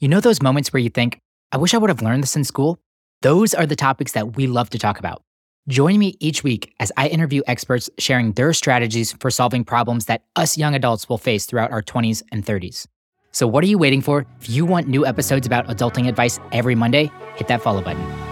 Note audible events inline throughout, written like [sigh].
You know those moments where you think, I wish I would have learned this in school? Those are the topics that we love to talk about. Join me each week as I interview experts sharing their strategies for solving problems that us young adults will face throughout our 20s and 30s. So, what are you waiting for? If you want new episodes about adulting advice every Monday, hit that follow button.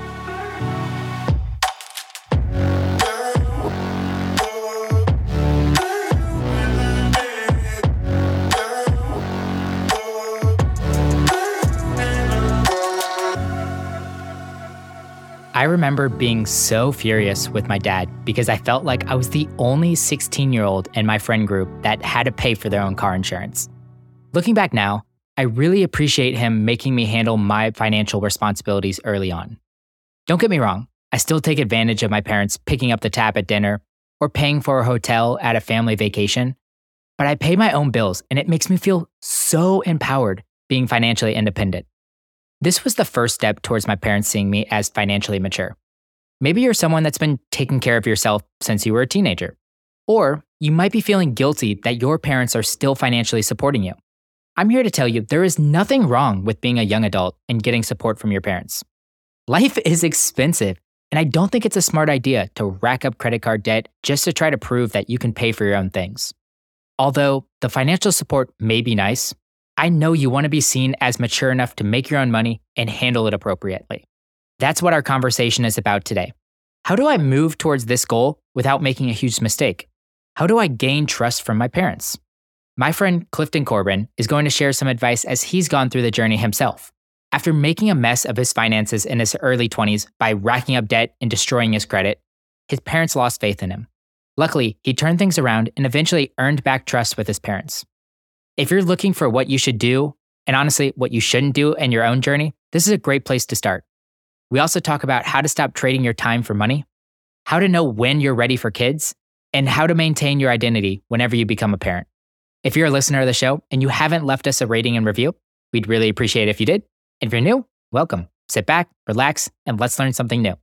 I remember being so furious with my dad because I felt like I was the only 16 year old in my friend group that had to pay for their own car insurance. Looking back now, I really appreciate him making me handle my financial responsibilities early on. Don't get me wrong, I still take advantage of my parents picking up the tab at dinner or paying for a hotel at a family vacation, but I pay my own bills and it makes me feel so empowered being financially independent. This was the first step towards my parents seeing me as financially mature. Maybe you're someone that's been taking care of yourself since you were a teenager. Or you might be feeling guilty that your parents are still financially supporting you. I'm here to tell you there is nothing wrong with being a young adult and getting support from your parents. Life [laughs] is expensive, and I don't think it's a smart idea to rack up credit card debt just to try to prove that you can pay for your own things. Although the financial support may be nice, I know you want to be seen as mature enough to make your own money and handle it appropriately. That's what our conversation is about today. How do I move towards this goal without making a huge mistake? How do I gain trust from my parents? My friend Clifton Corbin is going to share some advice as he's gone through the journey himself. After making a mess of his finances in his early 20s by racking up debt and destroying his credit, his parents lost faith in him. Luckily, he turned things around and eventually earned back trust with his parents. If you're looking for what you should do, and honestly, what you shouldn't do in your own journey, this is a great place to start. We also talk about how to stop trading your time for money, how to know when you're ready for kids, and how to maintain your identity whenever you become a parent. If you're a listener of the show and you haven't left us a rating and review, we'd really appreciate it if you did. And if you're new, welcome. Sit back, relax, and let's learn something new.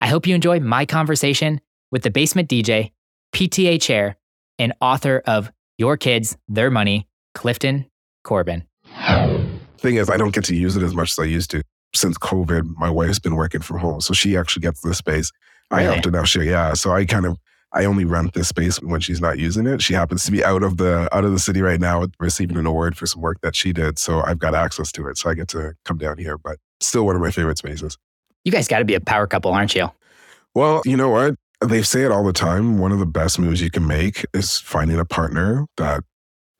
I hope you enjoy my conversation with the basement DJ, PTA chair, and author of Your Kids, Their Money, Clifton Corbin. Thing is, I don't get to use it as much as I used to. Since COVID, my wife's been working from home, so she actually gets the space. Really? I have to now share. Yeah, so I kind of I only rent this space when she's not using it. She happens to be out of the out of the city right now, receiving an award for some work that she did. So I've got access to it. So I get to come down here. But still one of my favorite spaces. You guys got to be a power couple, aren't you? Well, you know what? They say it all the time. One of the best moves you can make is finding a partner that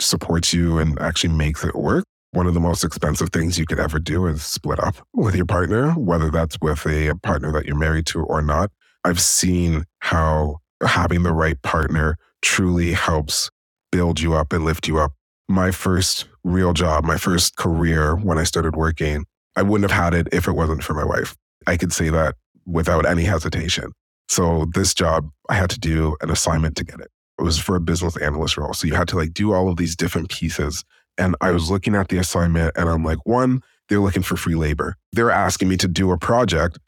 supports you and actually makes it work. One of the most expensive things you could ever do is split up with your partner, whether that's with a partner that you're married to or not. I've seen how having the right partner truly helps build you up and lift you up. My first real job, my first career when I started working, I wouldn't have had it if it wasn't for my wife. I could say that without any hesitation. So this job, I had to do an assignment to get it. It was for a business analyst role. So you had to like do all of these different pieces. And I was looking at the assignment and I'm like, one, they're looking for free labor. They're asking me to do a project,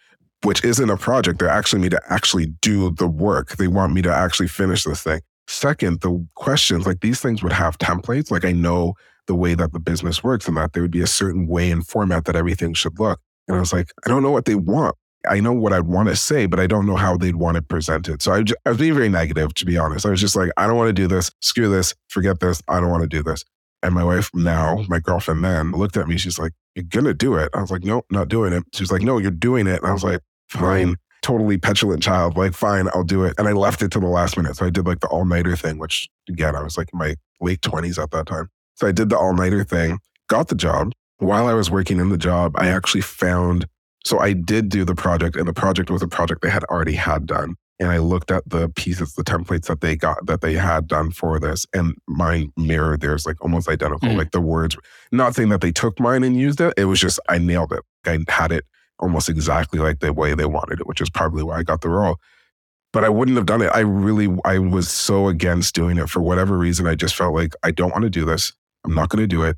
which isn't a project. They're asking me to actually do the work. They want me to actually finish this thing. Second, the questions, like these things would have templates. Like I know the way that the business works and that there would be a certain way and format that everything should look. And I was like, I don't know what they want. I know what I'd want to say, but I don't know how they'd want to present it presented. So I, just, I was being very negative, to be honest. I was just like, I don't want to do this. Screw this. Forget this. I don't want to do this. And my wife now, my girlfriend then, looked at me. She's like, You're going to do it. I was like, Nope, not doing it. She's like, No, you're doing it. And I was like, Fine. Totally petulant child. Like, fine, I'll do it. And I left it to the last minute. So I did like the all nighter thing, which again, I was like in my late 20s at that time. So I did the all nighter thing, got the job. While I was working in the job, I actually found so I did do the project, and the project was a project they had already had done. And I looked at the pieces, the templates that they got that they had done for this, and mine mirrored theirs like almost identical. Mm. Like the words, not saying that they took mine and used it. It was just I nailed it. I had it almost exactly like the way they wanted it, which is probably why I got the role. But I wouldn't have done it. I really, I was so against doing it for whatever reason. I just felt like I don't want to do this. I'm not going to do it.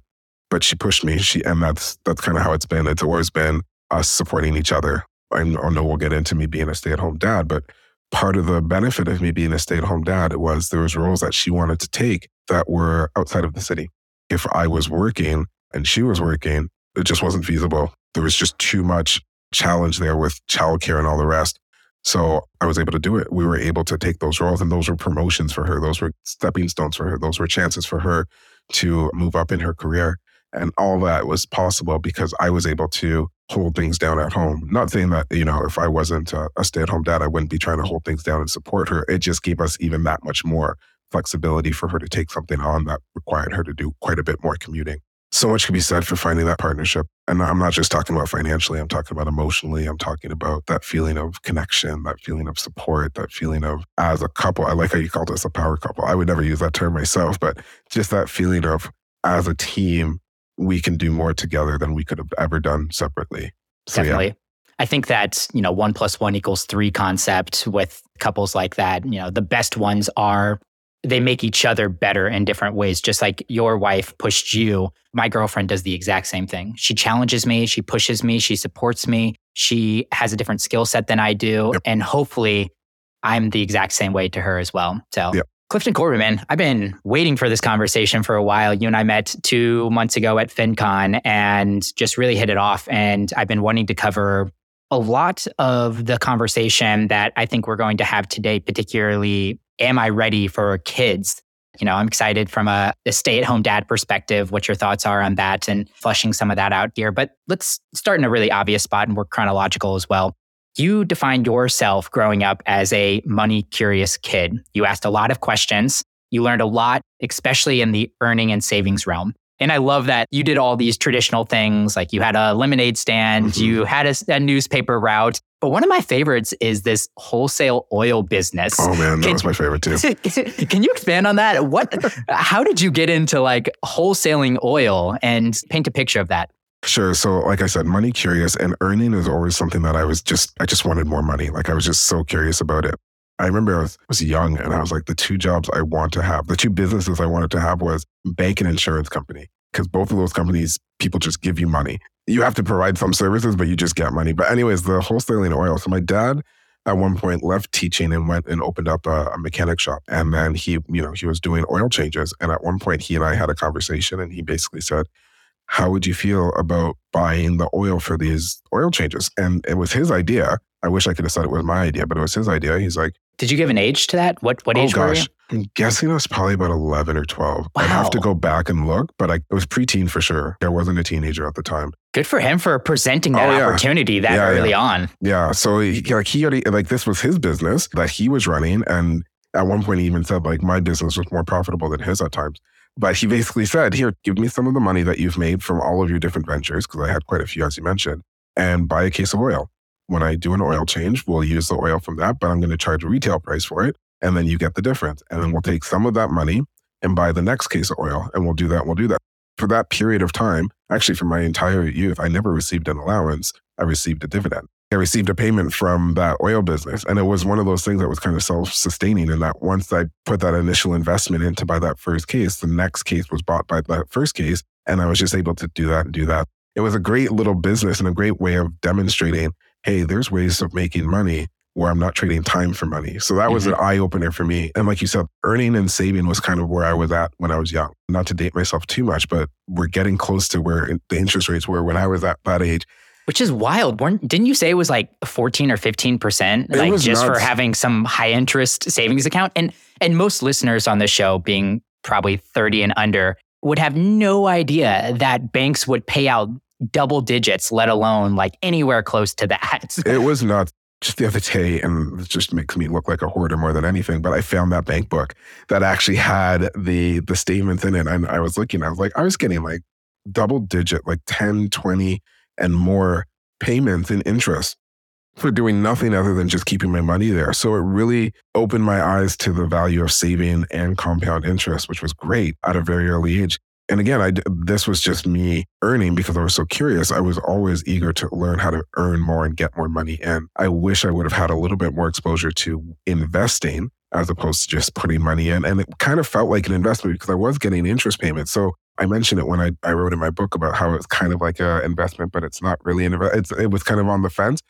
But she pushed me. She, and that's that's kind of how it's been. It's always been us supporting each other. I know we'll get into me being a stay at home dad, but part of the benefit of me being a stay at home dad was there was roles that she wanted to take that were outside of the city. If I was working and she was working, it just wasn't feasible. There was just too much challenge there with childcare and all the rest. So I was able to do it. We were able to take those roles, and those were promotions for her. Those were stepping stones for her. Those were chances for her to move up in her career. And all that was possible because I was able to hold things down at home. Not saying that, you know, if I wasn't a, a stay at home dad, I wouldn't be trying to hold things down and support her. It just gave us even that much more flexibility for her to take something on that required her to do quite a bit more commuting. So much can be said for finding that partnership. And I'm not just talking about financially, I'm talking about emotionally. I'm talking about that feeling of connection, that feeling of support, that feeling of as a couple. I like how you called us a power couple. I would never use that term myself, but just that feeling of as a team, we can do more together than we could have ever done separately. So, Definitely. Yeah. I think that, you know, one plus one equals three concept with couples like that, you know, the best ones are they make each other better in different ways. Just like your wife pushed you, my girlfriend does the exact same thing. She challenges me, she pushes me, she supports me. She has a different skill set than I do. Yep. And hopefully, I'm the exact same way to her as well. So, yep. Clifton Corbin, I've been waiting for this conversation for a while. You and I met two months ago at FinCon and just really hit it off. And I've been wanting to cover a lot of the conversation that I think we're going to have today, particularly am I ready for kids? You know, I'm excited from a, a stay at home dad perspective, what your thoughts are on that and flushing some of that out here. But let's start in a really obvious spot and work chronological as well. You defined yourself growing up as a money curious kid. You asked a lot of questions. You learned a lot, especially in the earning and savings realm. And I love that you did all these traditional things, like you had a lemonade stand, mm-hmm. you had a, a, newspaper route. But one of my favorites is this wholesale oil business. Oh man, that can, was my favorite too. [laughs] Can you expand on that? What? [laughs] how did you get into like wholesaling oil and paint a picture of that? Sure. So, like I said, money curious and earning is always something that I was just, I just wanted more money. Like I was just so curious about it. I remember I was, was young and I was like, the two jobs I want to have, the two businesses I wanted to have was bank and insurance company. Because both of those companies, people just give you money. You have to provide some services, but you just get money. But, anyways, the wholesaling oil. So, my dad at one point left teaching and went and opened up a, a, mechanic shop. And then he, you know, he was doing oil changes. And at one point, he and I had a conversation, and he basically said, How would you feel about buying the oil for these oil changes? And it was his idea. I wish I could have said it was my idea, but it was his idea. He's like, did you give an age to that? What what oh, age gosh. were you? I'm guessing I was probably about 11 or 12. Wow. I'd have to go back and look, but I it was preteen for sure. I wasn't a teenager at the time. Good for him for presenting that oh, yeah. opportunity that yeah, early yeah. on. Yeah. So he, like he already, like this was his business that he was running. And at one point he even said like my business was more profitable than his at times. But he basically said, here, give me some of the money that you've made from all of your different ventures, because I had quite a few, as you mentioned, and buy a case of oil. When I do an oil change, we'll use the oil from that, but I'm going to charge a retail price for it and then you get the difference. And then we'll take some of that money and buy the next case of oil, and we'll do that. We'll do that for that period of time. Actually, for my entire youth, I never received an allowance. I received a dividend. I received a payment from that oil business. And it was one of those things that was kind of self sustaining. And that once I put that initial investment in to buy that first case, the next case was bought by that first case. And I was just able to do that and do that. It was a great little business and a great way of demonstrating hey, there's ways of making money where I'm not trading time for money. So that was mm-hmm. an eye opener for me. And like you said, earning and saving was kind of where I was at when I was young. Not to date myself too much, but we're getting close to where the interest rates were when I was at that age. Which is wild. Weren't, didn't you say it was like 14 or 15%? like just nuts. for having some high interest savings account? And and most listeners on the show being probably 30 and under would have no idea that banks would pay out double digits, let alone like anywhere close to that. [laughs] it was nuts just the other day, and it just makes me look like a hoarder more than anything. But I found that bank book that actually had the the statements in it. And I was looking, I was like, I was getting like double digit, like 10, 20 and more payments in interest for doing nothing other than just keeping my money there. So it really opened my eyes to the value of saving and compound interest, which was great at a very early age and again, I this was just me earning because I was so curious. I was always eager to learn how to earn more and get more money in. I wish I would have had a little bit more exposure to investing as opposed to just putting money in. And it kind of felt like an investment because I was getting interest payments. So I mentioned it when I, I wrote in my book about how it's kind of like an investment, but it's not really an investment. It was kind of on the fence.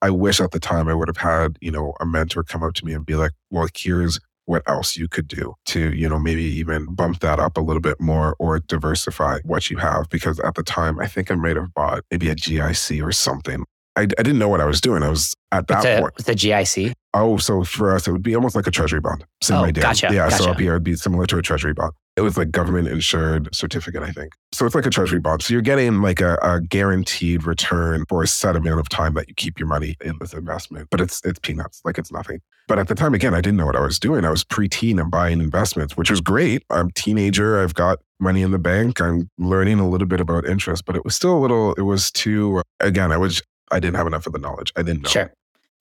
I wish at the time I would have had, you know, a mentor come up to me and be like, well, here's what else you could do to, you know, maybe even bump that up a little bit more or diversify what you have. Because at the time, I think I might have bought maybe a GIC or something. I, I didn't know what I was doing. I was at that It's a, point. it's a GIC. Oh, so for us, it would be almost like a treasury bond. So Oh, dad, gotcha, yeah. So gotcha. up here, it'd be similar to a treasury bond. It was like government insured certificate, I think. So it's like a treasury bond. So you're getting like a, a guaranteed return for a set amount of time that you keep your money in this investment. But it's it's peanuts, like it's nothing. But at the time, again, I didn't know what I was doing. I was preteen and buying investments, which was great. I'm a teenager. I've got money in the bank. I'm learning a little bit about interest, but it was still a little. It was too. Again, I was. I didn't have enough of the knowledge. I didn't know. Sure.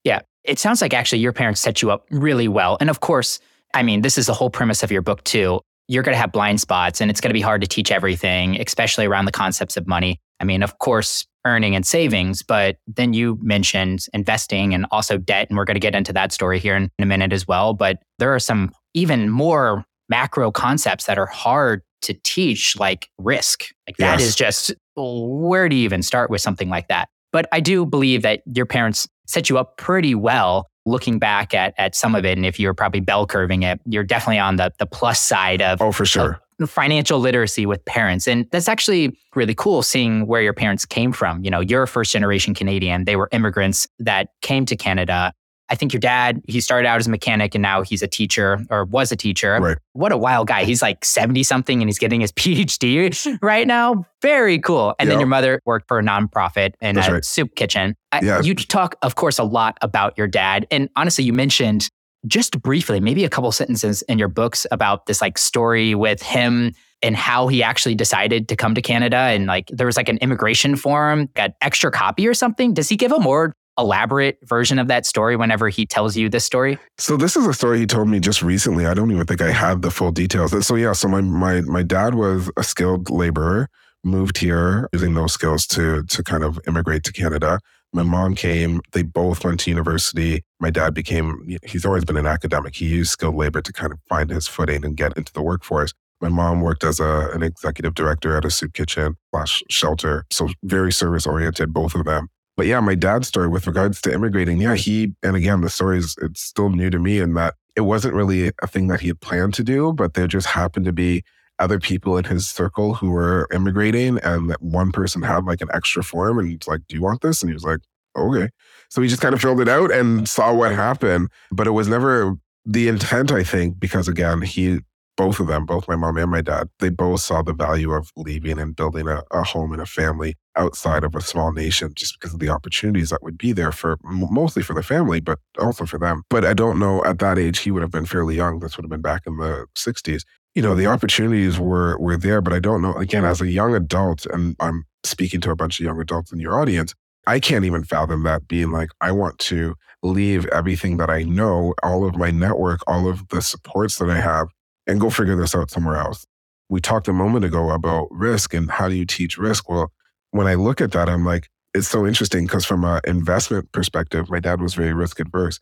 Yeah. It sounds like actually your parents set you up really well. And of course, I mean, this is the whole premise of your book too. You're going to have blind spots and it's going to be hard to teach everything, especially around the concepts of money. I mean, of course, earning and savings, but then you mentioned investing and also debt. And we're going to get into that story here in, in a minute as well. But there are some even more macro concepts that are hard to teach, like risk. Like that Yes. is just where do you even start with something like that? But I do believe that your parents set you up pretty well looking back at, at some of it. And if you're probably bell curving it, you're definitely on the, the plus side of Oh, for sure. financial literacy with parents. And that's actually really cool seeing where your parents came from. You know, you're a first generation Canadian. They were immigrants that came to Canada. I think your dad, he started out as a mechanic and now he's a teacher or was a teacher. Right. What a wild guy. He's like 70 something and he's getting his [laughs] PhD right now. Very cool. And then your mother worked for a nonprofit in That's a right. soup kitchen. Yeah. You talk, of course, a lot about your dad. And honestly, you mentioned just briefly, maybe a couple sentences in your books about this like story with him and how he actually decided to come to Canada. And like there was like an immigration form, got extra copy or something. Does he give a more elaborate version of that story whenever he tells you this story? So this is a story he told me just recently. I don't even think I had the full details. So yeah, so my my my dad was a skilled laborer, moved here using those skills to to kind of immigrate to Canada. My mom came, they both went to university. My dad became he's always been an academic. He used skilled labor to kind of find his footing and get into the workforce. My mom worked as a, an executive director at a soup kitchen slash shelter. So very service oriented, both of them. But yeah, my dad's story with regards to immigrating, yeah, he, and again, the story is, it's still new to me in that it wasn't really a thing that he had planned to do, but there just happened to be other people in his circle who were immigrating and that one person had like an extra form and he's like, do you want this? And he was like, okay. So he just kind of filled it out and saw what happened. But it was never the intent, I think, because again, he, both of them, both my mom and my dad, they both saw the value of leaving and building a, a home and a family outside of a small nation just because of the opportunities that would be there for mostly for the family, but also for them. But I don't know at that age, he would have been fairly young. This would have been back in the 60s. You know, the opportunities were were there, but I don't know. Again, as a young adult, and I'm speaking to a bunch of young adults in your audience, I can't even fathom that being like, I want to leave everything that I know, all of my network, all of the supports that I have, and go figure this out somewhere else. We talked a moment ago about risk and how do you teach risk? Well, when I look at that, I'm like, it's so interesting because from an investment perspective, my dad was very risk adverse.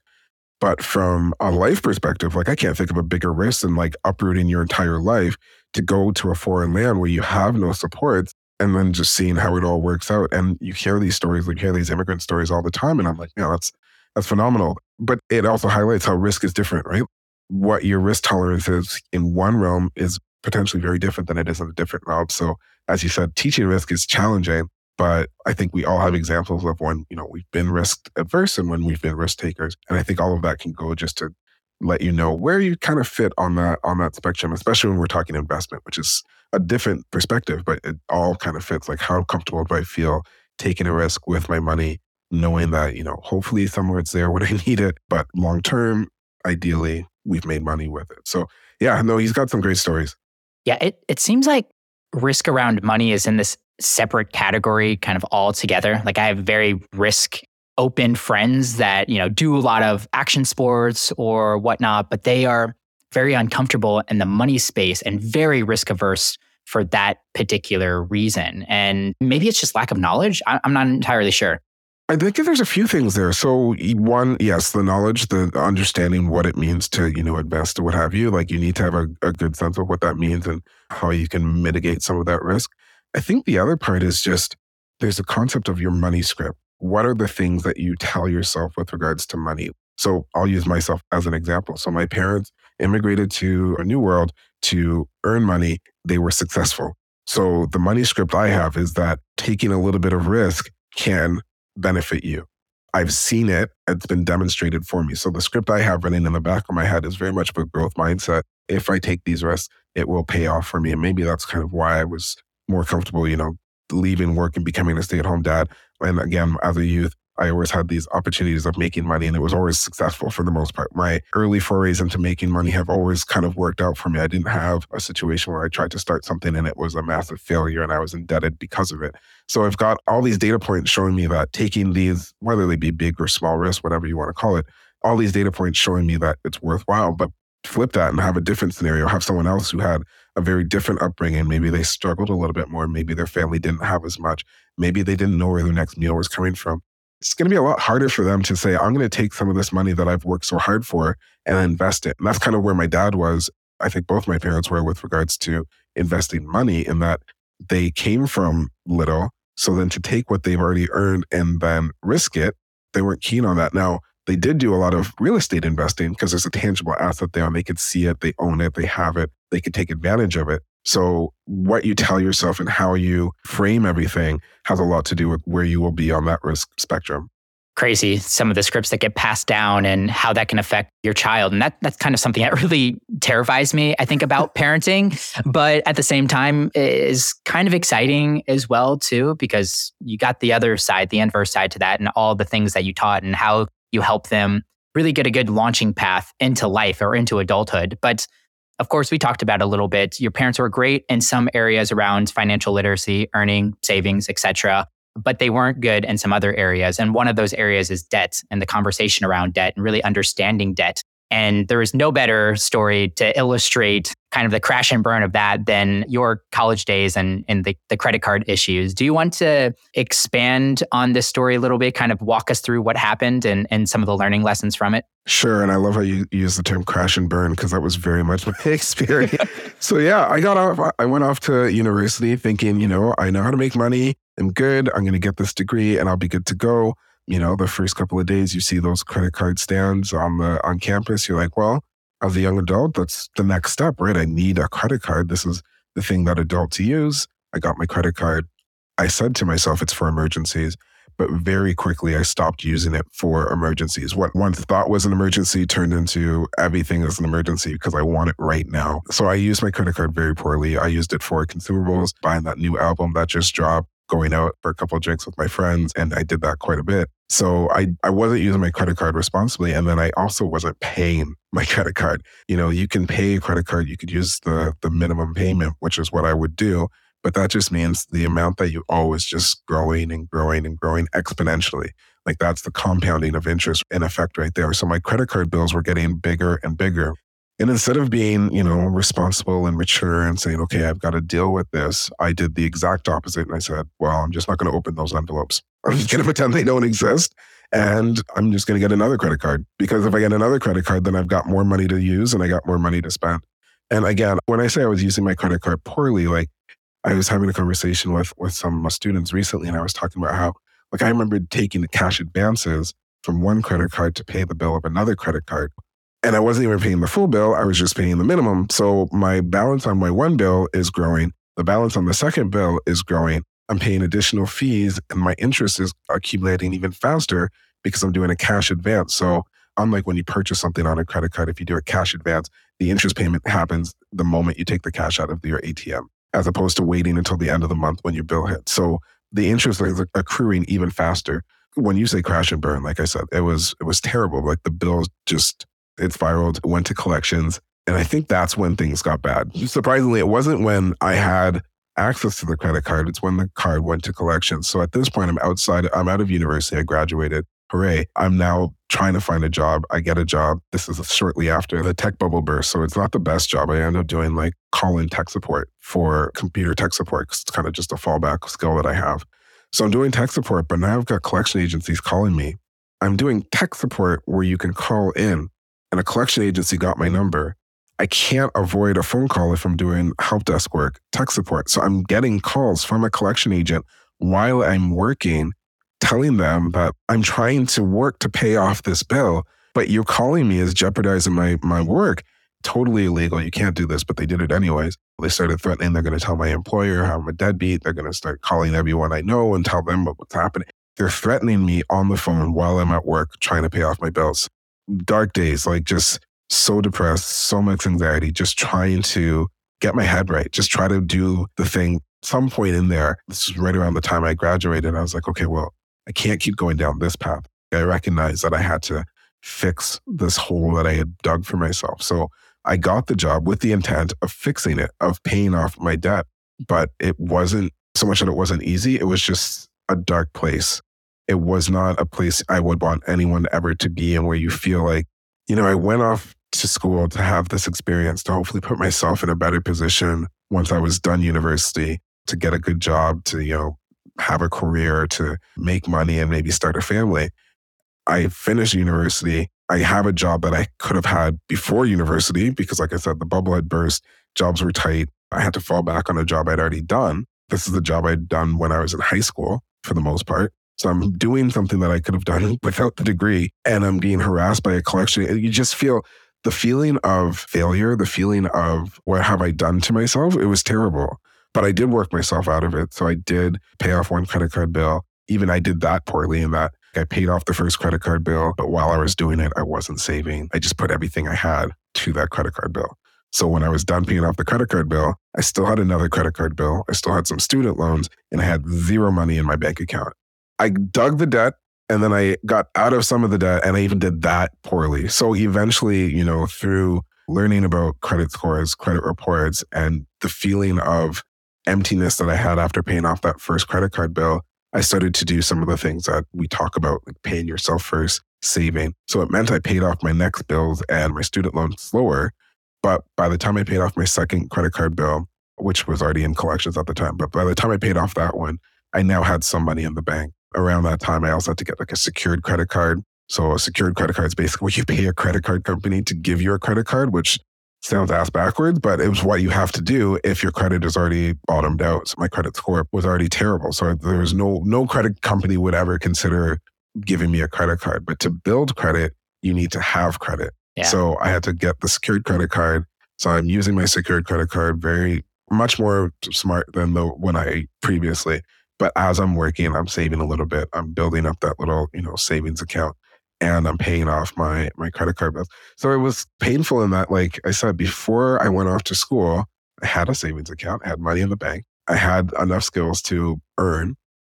But from a life perspective, like I can't think of a bigger risk than like uprooting your entire life to go to a foreign land where you have no supports and then just seeing how it all works out. And you hear these stories, you hear these immigrant stories all the time. And I'm like, yeah, that's that's phenomenal. But it also highlights how risk is different, right? What your risk tolerance is in one realm is potentially very different than it is in a different realm. So as you said, teaching risk is challenging, but I think we all have examples of when, you know, we've been risk adverse and when we've been risk takers. And I think all of that can go just to let you know where you kind of fit on that on that spectrum, especially when we're talking investment, which is a different perspective, but it all kind of fits like how comfortable do I feel taking a risk with my money, knowing that, you know, hopefully somewhere it's there when I [laughs] need it, but long term, ideally, we've made money with it. So yeah, no, he's got some great stories. Yeah, it, it seems like risk around money is in this separate category kind of all together. Like I have very risk open friends that, you know, do a lot of action sports or whatnot, but they are very uncomfortable in the money space and very risk averse for that particular reason. And maybe it's just lack of knowledge. I'm not entirely sure. I think there's a few things there. So one, yes, the knowledge, the understanding what it means to, you know, invest or what have you. Like you need to have a, a good sense of what that means and how you can mitigate some of that risk. I think the other part is just there's a concept of your money script. What are the things that you tell yourself with regards to money? So I'll use myself as an example. So my parents immigrated to a new world to earn money, they were successful. So the money script I have is that taking a little bit of risk can benefit you. I've seen it. It's been demonstrated for me. So the script I have running in the back of my head is very much of a growth mindset. If I take these risks, it will pay off for me. And maybe that's kind of why I was more comfortable, you know, leaving work and becoming a stay at home dad. And again, as a youth, I always had these opportunities of making money and it was always successful for the most part. My early forays into making money have always kind of worked out for me. I didn't have a situation where I tried to start something and it was a massive failure and I was indebted because of it. So I've got all these data points showing me that taking these, whether they be big or small risks, whatever you want to call it, all these data points showing me that it's worthwhile. But flip that and have a different scenario, have someone else who had a very different upbringing. Maybe they struggled a little bit more. Maybe their family didn't have as much. Maybe they didn't know where their next meal was coming from it's going to be a lot harder for them to say, I'm going to take some of this money that I've worked so hard for and invest it. And that's kind of where my dad was. I think both my parents were with regards to investing money in that they came from little. So then to take what they've already earned and then risk it, they weren't keen on that. Now, they did do a lot of real estate investing because there's a tangible asset there and they could see it, they own it, they have it, they could take advantage of it. So, what you tell yourself and how you frame everything has a lot to do with where you will be on that risk spectrum. Crazy, some of the scripts that get passed down and how that can affect your child. And that, that's kind of something that [laughs] really terrifies me, I think, about [laughs] parenting. But at the same time, is kind of exciting as well, too, because you got the other side, the inverse side to that, and all the things that you taught and how you help them really get a good launching path into life or into adulthood. But of course, we talked about a little bit. Your parents were great in some areas around financial literacy, earning, savings, etc., but they weren't good in some other areas. And one of those areas is debt and the conversation around debt and really understanding debt. And there is no better story to illustrate kind of the crash and burn of that than your college days and, and the, the credit card issues. Do you want to expand on this story a little bit, kind of walk us through what happened and, and some of the learning lessons from it? Sure. And I love how you use the term crash and burn because that was very much my [laughs] experience. [laughs] so, yeah, I got off, I went off to university thinking, you know, I know how to make money. I'm good. I'm going to get this degree and I'll be good to go you know, the first couple of days you see those credit card stands on the on campus, you're like, well, as a young adult, that's the next step, right? I need a credit card. This is the thing that adults use. I got my credit card. I said to myself, it's for emergencies. But very quickly, I stopped using it for emergencies. What once thought was an emergency turned into everything is an emergency because I want it right now. So I used my credit card very poorly. I used it for consumables, buying that new album that just dropped, going out for a couple of drinks with my friends. And I did that quite a bit. So I, I wasn't using my credit card responsibly. And then I also wasn't paying [laughs] my credit card. You know, you can pay a credit card, you could use the, the minimum payment, which is what I would do. But that just means the amount that you owe is just growing and growing and growing exponentially. Like that's the compounding of interest in effect right there. So my credit card bills were getting bigger and bigger. And instead of being, you know, responsible and mature and saying, okay, I've got to deal with this, I did the exact opposite. And I said, well, I'm just not going to open those envelopes. [laughs] I'm just going to pretend they don't exist. And I'm just going to get another credit card because if I get another credit card, then I've got more money to use and I got more money to spend. And again, when I say I was using my credit card poorly, like I was having a conversation with with some students recently, and I was talking about how, like, I remember taking the cash advances from one credit card to pay the bill of another credit card. And I wasn't even paying the full bill, I was just paying the minimum. So my balance on my one bill is growing. The balance on the second bill is growing. I'm paying additional fees and my interest is accumulating even faster because I'm doing a cash advance. So, unlike when you purchase something on a credit card, if you do a cash advance, the interest payment happens the moment you take the cash out of your ATM, as opposed to waiting until the end of the month when your bill hits. So, the interest is accruing even faster. When you say crash and burn, like I said, it was it was terrible. Like the bills just it spiraled, went to collections. And I think that's when things got bad. Surprisingly, it wasn't when I had access to the credit card. It's when the card went to collections. So at this point, I'm outside, I'm out of university. I graduated. Hooray. I'm now trying to find a job. I get a job. This is shortly after the tech bubble burst. So it's not the best job. I end up doing like call in tech support for computer tech support because it's kind of just a fallback skill that I have. So I'm doing tech support, but now I've got collection agencies calling me. I'm doing tech support where you can call in and a collection agency got my mm-hmm. number. I can't avoid a phone call if I'm doing help desk work, tech support. So I'm getting calls from a collection agent while I'm working, telling them that I'm trying to work to pay off this bill, but you're calling me is jeopardizing my, my work. totally illegal. You can't do this, but they did it anyways. They started threatening they're going to tell my employer I'm a deadbeat. They're going to start calling everyone I know and tell them what's happening. They're threatening me on the phone while I'm at work trying to pay off my bills. Dark days, like just so depressed, so much anxiety, just trying to get my head right, just try to do the thing. Some point in there, this is right around the time I graduated. I was like, okay, well, I can't keep going down this path. I recognized that I had to fix this hole that I had dug for myself. So I got the job with the intent of fixing it, of paying off my debt. But it wasn't so much that it wasn't easy, it was just a dark place it was not a place I would want anyone ever to be in where you feel like, you know, I went off to school to have this experience to hopefully put myself in a better position once I was done university to get a good job, to, you know, have a career, to make money and maybe start a family. I finished university. I have a job that I could have had before university because, like I said, the bubble had burst, jobs were tight. I had to fall back on a job I'd already done. This is the job I'd done when I was in high school for the most part. So I'm doing something that I could have done [laughs] without the degree and I'm being harassed by a collection. And you just feel the feeling of failure, the feeling of what have I done to myself? It was terrible. But I did work myself out of it. So I did pay off one credit card bill. Even I did that poorly in that I paid off the first credit card bill, but while I was doing it, I wasn't saving. I just put everything I had to that credit card bill. So when I was done paying off the credit card bill, I still had another credit card bill. I still had some student loans and I had zero money in my bank account. I dug the debt and then I got out of some of the debt and I even did that poorly. So eventually, you know, through learning about credit scores, credit reports, and the feeling of emptiness that I had after paying off that first credit card bill, I started to do some of the things that we talk about, like paying yourself first, saving. So it meant I paid off my next bills and my student loans slower. But by the time I paid off my second credit card bill, which was already in collections at the time, but by the time I paid off that one, I now had some money in the bank around that time, I also had to get like a secured credit card. So a secured credit card is basically where you pay a credit card company to give you a credit card, which sounds ass backwards, but it was what you have to do if your credit is already bottomed out. So my credit score was already terrible. So there was no no credit company would ever consider giving me a credit card. But to build credit, you need to have credit. Yeah. So I had to get the secured credit card. So I'm using my secured credit card very much more smart than the one I previously. But as I'm working, I'm saving a little bit. I'm building up that little, you know, savings account and I'm paying off my my credit card bills. So it was painful in that, like I said, before I went off to school, I had a savings account, I had money in the bank. I had enough skills to earn.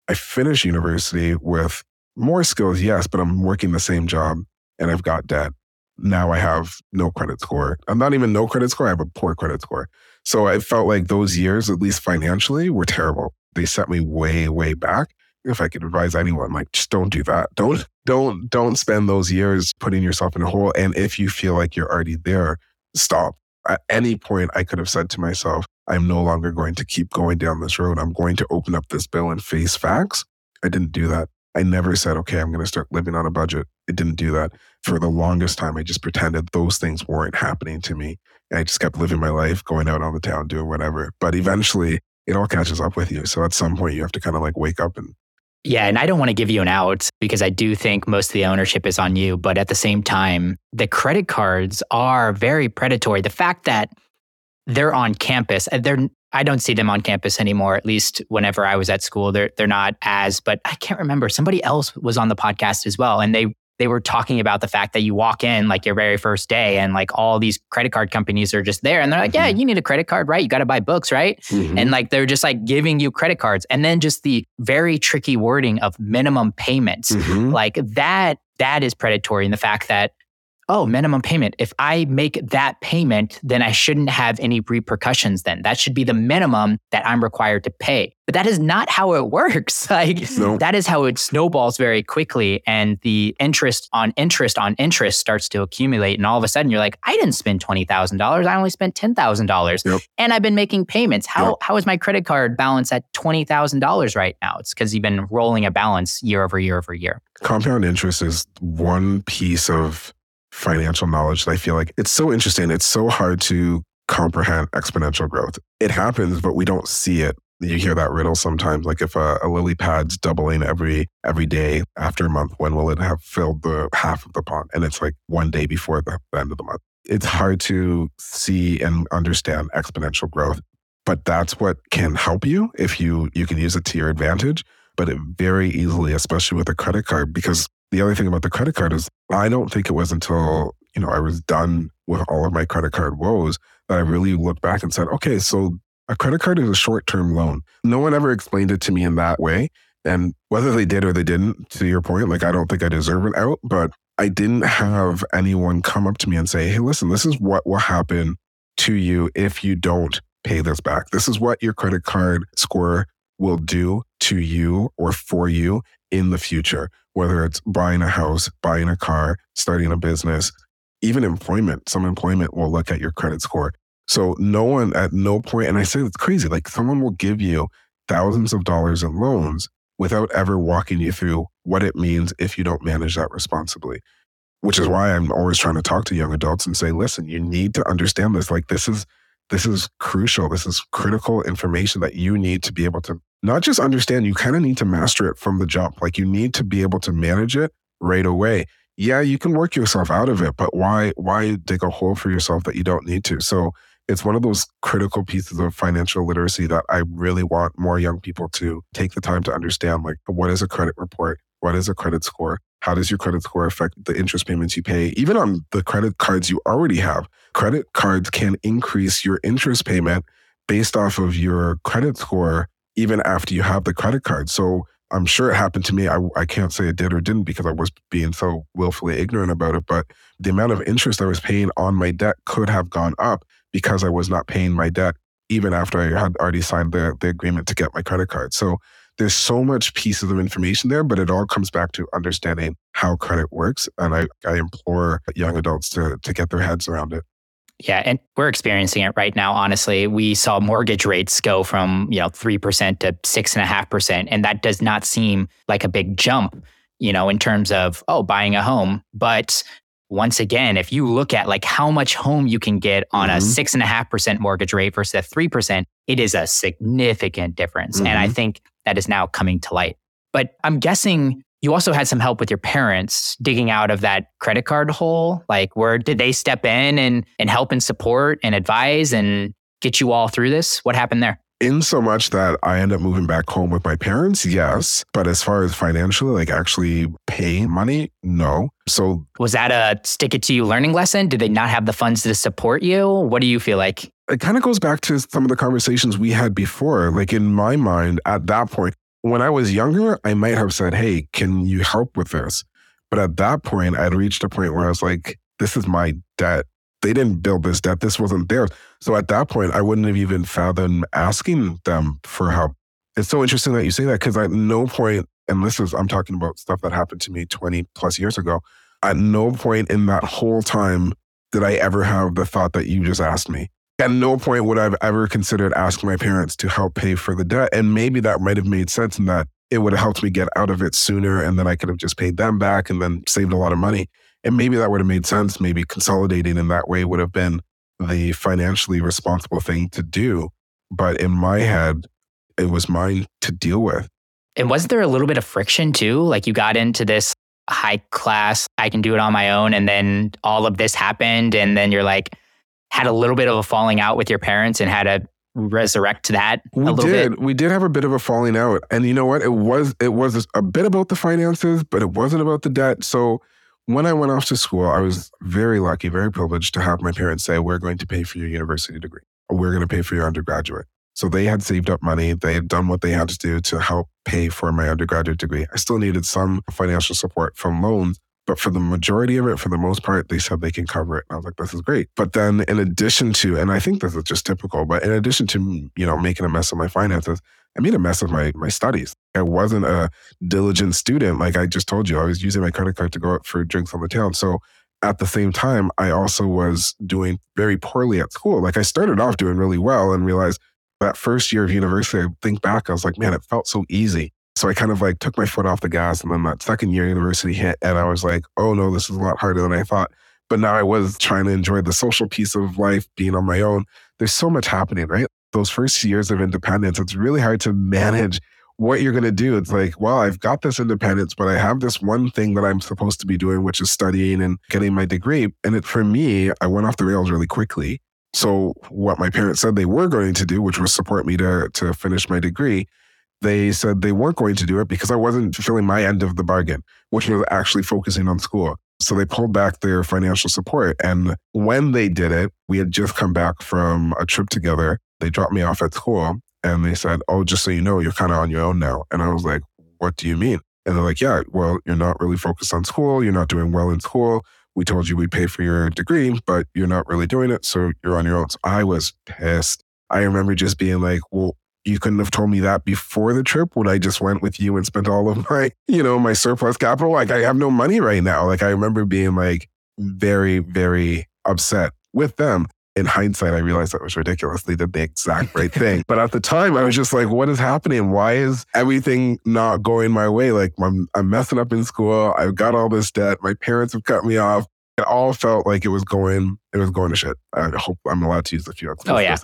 I finished university with more skills, yes, but I'm working the same job and I've got debt. Now I have no credit score. I'm not even no credit score, I have a poor credit score. So I felt like those years, at least financially, were terrible they set me way, way back. If I could advise anyone, like just don't do that. Don't, [laughs] don't, don't spend those years putting yourself in a hole. And if you feel like you're already there, stop. At any point, I could have said to myself, I'm no longer going to keep going down this road. I'm going to open up this bill and face facts. I didn't do that. I never said, okay, I'm going to start living on a budget. It didn't do that. For the longest time, I just pretended those things weren't happening to me. And I just kept living my life, going out on the town, doing whatever. But eventually, it all catches up with you. So at some point, you have to kind of like wake up and. Yeah. And I don't want to give you an out because I do think most of the ownership is on you. But at the same time, the credit cards are very predatory. The fact that they're on campus, uh, they're I don't see them on campus anymore. At least whenever I was at school, they're they're not as. But I can't remember. Somebody else was on the podcast as well, and they they were talking about the fact that you walk in like your very first day and like all these credit card companies are just there and they're like, mm-hmm. yeah, you need a credit card, right? You got to buy books, right? Mm-hmm. And like they're just like giving you credit cards. And then just the very tricky wording of minimum payments, mm-hmm. like that, that is predatory. And the fact that oh, minimum payment. If I make that payment, then I shouldn't have any repercussions then. That should be the minimum that I'm required to pay. But that is not how it [laughs] works. Like no. that is how it snowballs very quickly and the interest on interest on interest starts to accumulate and all of a sudden you're like, I didn't spend $20,000. I only spent $10,000 yep. and I've been making payments. How yep. how is my credit card balance at $20,000 right now? It's cuz you've been rolling a balance year over year over year. Compound interest is one piece of financial knowledge that I feel like it's so interesting. It's so hard to comprehend exponential growth. It happens, but we don't see it. You hear that riddle sometimes, like if a, a lily pad's doubling every every day after a month, when will it have filled the half of the pond? And it's like one day before the, the end of the month. it's hard to see and understand exponential growth. But that's what can help you if you you can use it to your advantage. But it very easily, especially with a credit card, because the other thing about the credit card is I don't think it was until, you know, I was done with all of my credit card woes that I really looked back and said, okay, so a credit card is a short term loan. No one ever explained it to me in that way. And whether they did or they didn't, to your point, like I don't think I deserve an out, but I didn't have anyone come up to me and say, hey, listen, this is what will happen to you if you don't pay this back. This is what your credit card score will do to you or for you in the future, whether it's buying a house, buying a car, starting a business, even employment. Some employment will look at your credit score. So no one at no point, and I say it's crazy, like someone will give you thousands of dollars in loans without ever walking you through what it means if you don't manage that responsibly. Which is why I'm always trying to talk to young adults and say, listen, you need to understand this. Like this is this is crucial. This is critical information that you need to be able to not just understand, you kind of need to master it from the jump. Like you need to be able to manage it right away. Yeah, you can work yourself out of it, but why why dig a hole for yourself that you don't need to? So it's one of those critical pieces of financial literacy that I really want more young people to take the time to understand like what is a credit report? What is a credit score? How does your credit score affect the interest payments you pay? Even on the credit cards you already have, credit cards can increase your interest payment based off of your credit score even after you have the credit card. So I'm sure it happened to me. I, I can't say it did or didn't because I was being so willfully ignorant about it. But the amount of interest I was paying on my debt could have gone up because I was not paying my debt even after I had already signed the, the agreement to get my credit card. So there's so much pieces of information there, but it all comes back to understanding how credit works. And I, I implore young adults to, to get their heads around it. Yeah, and we're experiencing it right now. Honestly, we saw mortgage rates go from you know three percent to six and a half percent, and that does not seem like a big jump, you know, in terms of oh buying a home. But once again, if you look at like how much home you can get on mm-hmm. a six and a half percent mortgage rate versus a three percent, it is a significant difference. Mm-hmm. And I mm-hmm. think that is now coming to light. But I'm guessing you also had some help with your parents digging out of that credit card hole. Like where did they step in and and help and support and advise and get you all through this? What happened there? in so much that I end up moving back home with my parents, yes. But as far as financially, like actually paying money, no. So was that a stick it to you learning lesson? Did they not have the funds to support you? What do you feel like? It kind of goes back to some of the conversations we had before. Like in my mind, at that point, when I was younger, I might have said, Hey, can you help with this? But at that point, I'd reached a point where I was like, This is my debt they didn't build this debt. This wasn't theirs. So at that point, I wouldn't have even fathomed asking them for help. It's so interesting that you say that because at no point, and this is, I'm talking about stuff that happened to me 20 plus years ago. At no point in that whole time did I ever have the thought that you just asked me. At no point would I have ever considered asking my parents to help pay for the debt. And maybe that might have made sense in that it would have helped me get out of it sooner. And then I could have just paid them back and then saved a lot of money. And maybe that would have made sense. Maybe consolidating in that way would have been the financially responsible thing to do. But in my head, it was mine to deal with. And wasn't there a little bit of friction too? Like you got into this high class, I can do it on my own. And then all of this happened. And then you're like, had a little bit of a falling out with your parents and had to resurrect that we did bit. we did have a bit of a falling out and you know what it was it was a bit about the finances but it wasn't about the debt so when I went off to school, I was very lucky, very privileged to have my parents say, We're going to pay for your university degree, or we're going to pay for your undergraduate. So they had saved up money. They had done what they had to do to help pay for my undergraduate degree. I still needed some financial support from loans, but for the majority of it, for the most part, they said they can cover it. And I was like, this is great. But then in addition to, and I think this is just typical, but in addition to, you know, making a mess of my finances, I made a mess of my my studies. I wasn't a diligent student. Like I just told you, I was using my credit card to go out for drinks on the town. So at the same time, I also was doing very poorly at school. Like I started off doing really well and realized that first year of university, I think back, I was like, man, it felt so easy. So I kind of like took my foot off the gas. And then that second year university hit, and I was like, oh no, this is a lot harder than I thought. But now I was trying to enjoy the social piece of life, being on my own. There's so much happening, right? those first years of independence, it's really hard to manage what you're going to do. It's like, well, I've got this independence, but I have this one thing that I'm supposed to be doing, which is studying and getting my degree. And it, for me, I went off the rails really quickly. So what my parents said they were going to do, which was support me to, to finish my degree, they said they weren't going to do it because I wasn't fulfilling my end of the bargain, which was actually focusing on school. So they pulled back their financial support. And when they did it, we had just come back from a trip together. They dropped me off at school and they said, Oh, just so you know, you're kind of on your own now. And I was like, What do you mean? And they're like, Yeah, well, you're not really focused on school. You're not doing well in school. We told you we'd pay for your degree, but you're not really doing it. So you're on your own. So I was pissed. I remember just being like, Well, you couldn't have told me that before the trip when I just went with you and spent all of my, you know, my surplus capital. Like I have no money right now. Like I remember being like very, very upset with them. In hindsight, I realized that was ridiculous. They did the exact right [laughs] thing. but at the time, I was just like, what is happening? Why is everything not going my way? Like I'm, I'm messing up in school. I've got all this debt. My parents have cut me off. It all felt like it was going, it was going to shit. I hope I'm allowed to use a few. Oh yeah,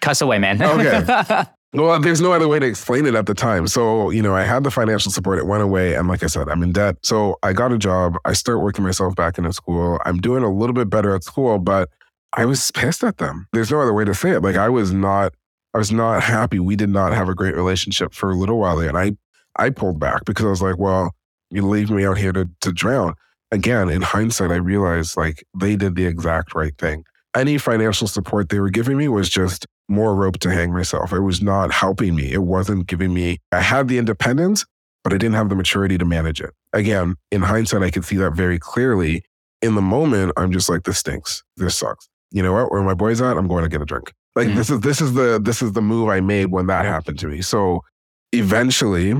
cuss away, man. okay. [laughs] Well, uh, there's no other way to explain it at the time. So, you know, I had the financial support. It went away. And like I said, I'm in debt. So I got a job. I start working myself back into school. I'm doing a little bit better at school, but I was pissed at them. There's no other way to say it. Like I was not, I was not happy. We did not have a great relationship for a little while. And I, I pulled back because I was like, well, you leave me out here to, to drown. Again, in hindsight, I realized like they did the exact right thing. Any financial support they were giving me was just more rope to hang myself. It was not helping me. It wasn't giving me, I had the independence, but I didn't have the maturity to manage it. Again, in hindsight, I could see that very clearly. In the moment, I'm just like, this stinks. This sucks. You know what? Where my boys at? I'm going to get a drink. Like mm-hmm. this is this is the this is the move I made when that happened to me. So eventually,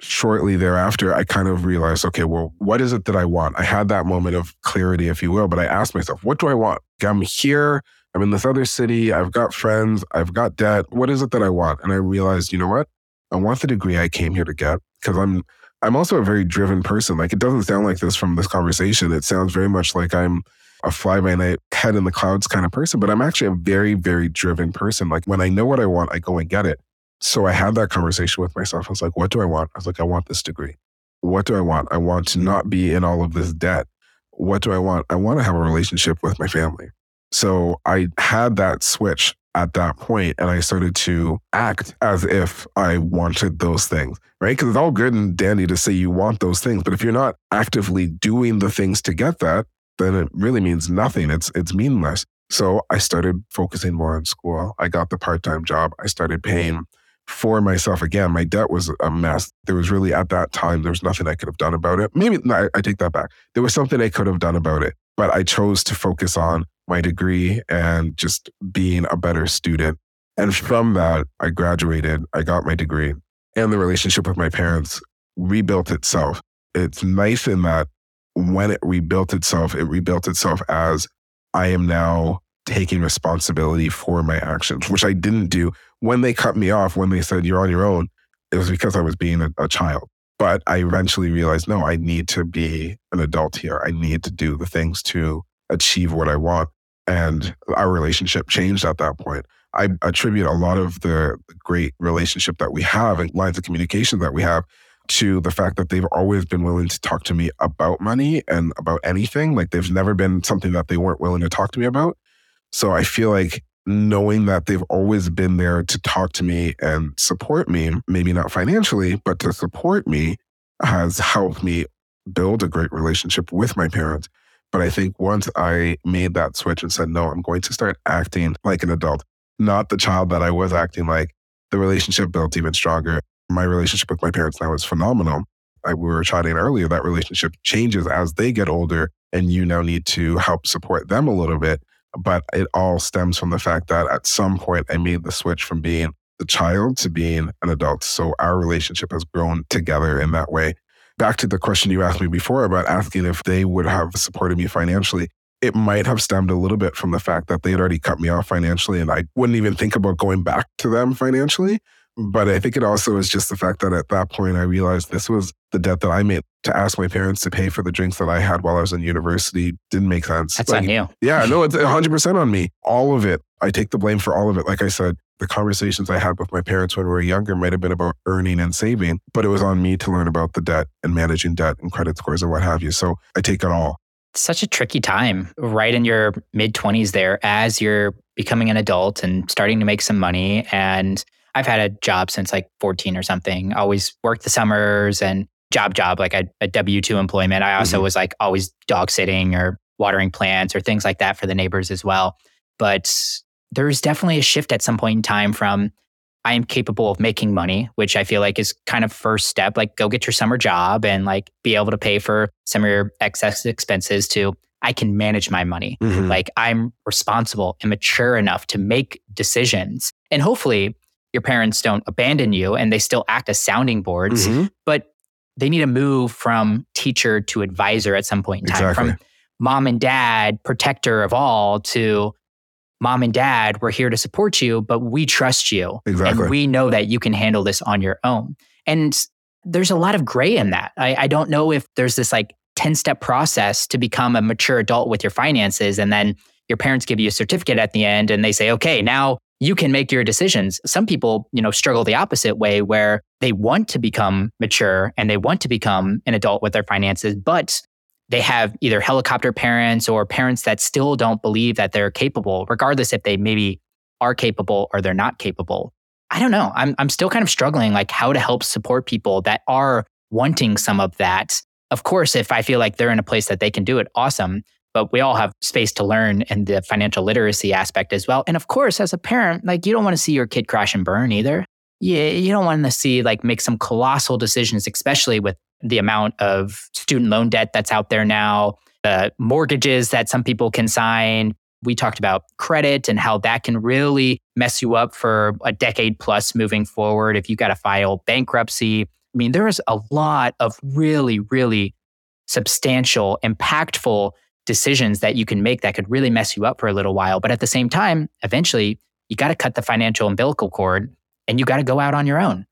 shortly thereafter, I kind of realized, okay, well, what is it that I want? I had that moment of clarity, if you will, but I asked myself, what do I want? I'm here. I'm in this other city. I've got friends. I've got debt. What is it that I want? And I realized, you know what? I want the degree I came here to get because I'm I'm also a very driven person. Like it doesn't sound like this from this conversation. It sounds very much like I'm a fly by night, head in the clouds kind of person, but I'm actually a very, very driven person. Like when I know what I want, I go and get it. So I had that conversation with myself. I was like, what do I want? I was like, I want this degree. What do I want? I want to not be in all of this debt. What do I want? I want to have a relationship with my family. So I had that switch at that point and I started to act as if I wanted those things, right? Because it's all good and dandy to say you want those things, but if you're not actively doing the things to get that, then it really means nothing. It's it's meaningless. So I started focusing more on school. I got the part-time job. I started paying for myself again. My debt was a mess. There was really at that time there was nothing I could have done about it. Maybe no, I, I take that back. There was something I could have done about it, but I chose to focus on my degree and just being a better student. And from that, I graduated, I got my degree, and the relationship with my parents rebuilt itself. It's nice in that when it rebuilt itself, it rebuilt itself as I am now taking responsibility for my actions, which I didn't do when they cut me off, when they said, You're on your own. It was because I was being a, a child. But I eventually realized, no, I need to be an adult here. I need to do the things to achieve what I want and our relationship changed at that point. I attribute a lot of the great relationship that we have and lines of communication that we have to the fact that they've always been willing to talk to me about money and about anything. Like there's never been something that they weren't willing to talk to me about. So I feel like knowing that they've always been there to talk to me and support me, maybe not financially, but to support me has helped me build a great relationship with my parents. But I think once I made that switch and said, no, I'm going to start acting like an adult, not the child that I was acting like, the relationship built even stronger. My relationship with my parents now is phenomenal. I, we were chatting earlier, that relationship changes as they get older, and you now need to help support them a little bit. But it all stems from the fact that at some point I made the switch from being the child to being an adult. So our relationship has grown together in that way back to the question you asked me before about asking if they would have supported me financially, it might have stemmed a little bit from the fact that they had already cut me off financially and I wouldn't even think about going back to them financially. But I think it also is just the fact that at that point I realized this was the debt that I made to ask my parents to pay for the drinks that I had while I was in university didn't make sense. That's like, on you. Yeah, no, it's 100% on me. All of it. I take the blame for all of it. Like I said, the conversations I had with my parents when we were younger might have been about earning and saving, but it was on me to learn about the debt and managing debt and credit scores and what have you. So I take it all. Such a tricky time, right in your mid 20s there, as you're becoming an adult and starting to make some money. And I've had a job since like 14 or something, always worked the summers and job, job, like a, a W 2 employment. I also mm-hmm. was like always dog sitting or watering plants or things like that for the neighbors as well. But there's definitely a shift at some point in time from I am capable of making money, which I feel like is kind of first step. Like go get your summer job and like be able to pay for some of your excess expenses to I can manage my money. Mm-hmm. Like I'm responsible and mature enough to make decisions. And hopefully your parents don't abandon you and they still act as sounding boards, mm-hmm. but they need to move from teacher to advisor at some point in time, exactly. from mom and dad, protector of all, to mom and dad, we're here to support you, but we trust you. Exactly. And we know that you can handle this on your own. And there's a lot of gray in that. I, I don't know if there's this like 10 step process to become a mature adult with your finances. And then your parents give you a certificate at the end and they say, okay, now you can make your decisions. Some people, you know, struggle the opposite way where they want to become mature and they want to become an adult with their finances, but they have either helicopter parents or parents that still don't believe that they're capable, regardless if they maybe are capable or they're not capable. I don't know. I'm, I'm still kind of struggling like how to help support people that are wanting some of that. Of course, if I feel like they're in a place that they can do it, awesome. But we all have space to learn in the financial literacy aspect as well. And of course, as a parent, like you don't want to see your kid crash and burn either. Yeah, you don't want to see like make some colossal decisions, especially with the amount of student loan debt that's out there now, the mortgages that some people can sign. We talked about credit and how that can really mess you up for a decade plus moving forward if you got to file bankruptcy. I mean, there is a lot of really, really substantial, impactful decisions that you can make that could really mess you up for a little while. But at the same time, eventually, you got to cut the financial umbilical cord and you got to go out on your own.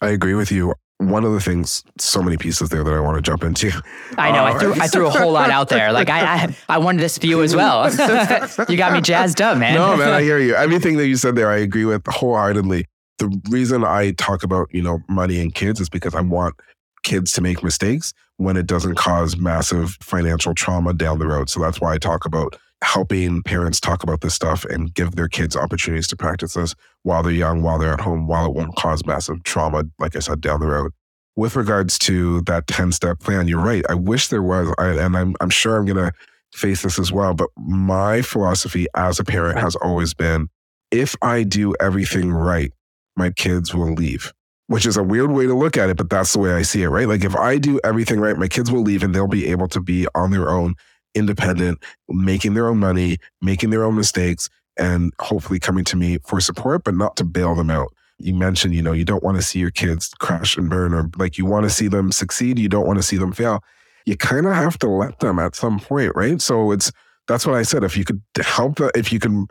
I agree with you one of the things, so many pieces there that I want to jump into. I know. Uh, I threw I threw a whole lot out there. Like I I, I wanted this view as well. [laughs] you got me jazzed up, man. No, man, I hear you. Everything that you said there, I agree with wholeheartedly. The reason I talk about you know money and kids is because I want kids to make mistakes when it doesn't cause massive financial trauma down the road. So that's why I talk about helping parents talk about this stuff and give their kids opportunities to practice this while they're young, while they're at home, while it won't cause massive trauma, like I said, down the road. With regards to that 10 step plan, you're right. I wish there was, I, and I'm, I'm sure I'm going to face this as well, but my philosophy as a parent has always been if I do everything right, my kids will leave which is a weird way to look at it, but that's the way I see it, right? Like if I do everything right, my kids will leave and they'll be able to be on their own independent, making their own money, making their own mistakes, and hopefully coming to me for support, but not to bail them out. You mentioned, you know, you don't want to see your kids crash and burn, or like you want to see them succeed, you don't want to see them fail. You kind of have to let them at some point, right? So it's that's what I said. If you could help, if you can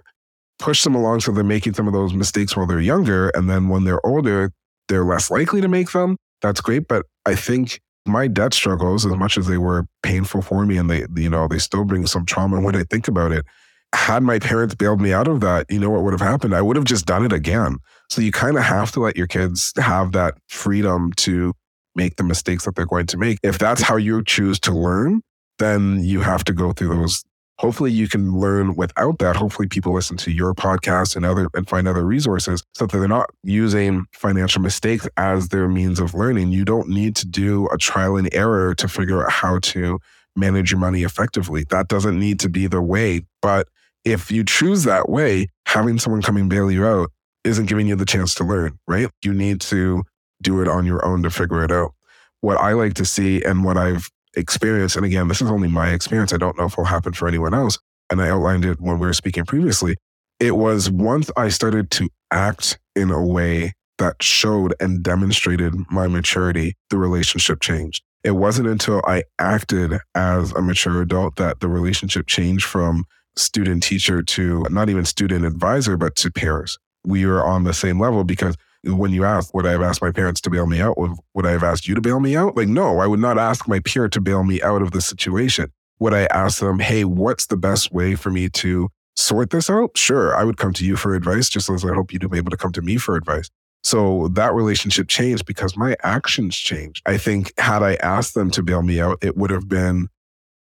push them along so they're making some of those mistakes while they're younger, and then when they're older, they're less likely to make them. That's great. But I think my debt struggles, as much as they were painful for me and they, you know, they still bring some trauma when I think about it. Had my parents bailed me out of that, you know what would have happened? I would have just done it again. So you kind of have to let your kids have that freedom to make the mistakes that they're going to make. If that's how you choose to learn, then you have to go through those hopefully you can learn without that. Hopefully people listen to your podcast and other and find other resources so that they're not using financial mistakes as their means of learning. You don't need to do a trial and error to figure out how to manage your money effectively. That doesn't need to be the way. But if you choose that way, having someone come bail you out isn't giving you the chance to learn, right? You need to do it on your own to figure it out. What I like to see and what I've experience, and again, this is only my experience. I don't know if it'll happen for anyone else. And I outlined it when we were speaking previously. It was once I started to act in a way that showed and demonstrated my maturity, the relationship changed. It wasn't until I acted as a mature adult that the relationship changed from student teacher to not even student advisor, but to peers. We were on the same level because when you ask, would I have asked my parents to bail me out? Would, would I have asked you to bail me out? Like, no, I would not ask my peer to bail me out of the situation. Would I ask them, hey, what's the best way for me to sort this out, sure, I would come to you for advice, just as I hope you'd be able to come to me for advice. So that relationship changed because my actions changed. I think had I asked them to bail me out, it would have been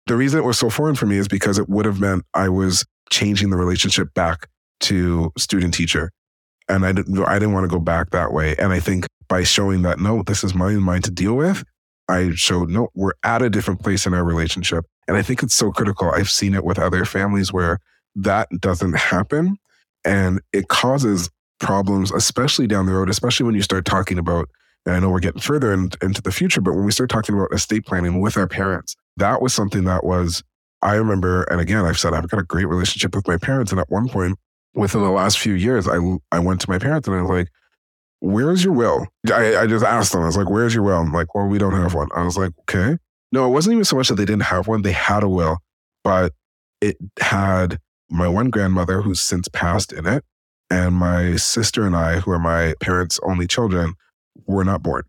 the reason it was so foreign for me is because it would have meant I was changing the relationship back to student teacher. And I didn't, I didn't want to go back that way. And I think by showing that, no, this is mine and mine to deal with, I showed, no, we're at a different place in our relationship. And I think it's so critical. I've seen it with other families where that doesn't happen and it causes problems, especially down the road, especially when you start talking about, and I know we're getting further in, into the future, but when we start talking about estate planning with our parents, that was something that was, I remember, and again, I've said I've got a great relationship with my parents. And at one point, within the last few years, I, I went to my parents and I was like, where's your will? I, I just asked them, I was like, where's your will? I'm like, well, we don't have one. I was like, okay. No, it wasn't even so much that they didn't have one. They had a will, but it had my one grandmother who's since passed in it. And my sister and I, who are my parents' only children, were not born.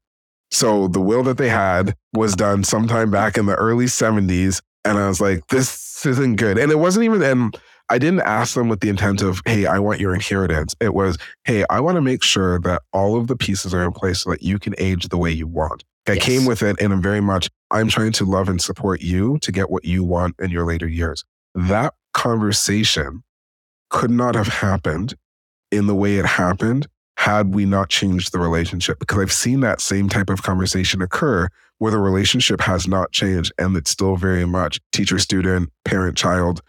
So the will that they had was done sometime back in the early 70s. And I was like, this isn't good. And it wasn't even, and I didn't ask them with the intent of, hey, I want your inheritance. It was, hey, I want to make sure that all of the pieces are in place so that you can age the way you want. I yes. came with it and I'm very much, I'm trying to love and support you to get what you want in your later years. That conversation could not have happened in the way it happened had we not changed the relationship. Because I've seen that same type of conversation occur where the relationship has not changed and it's still very much teacher student, parent child.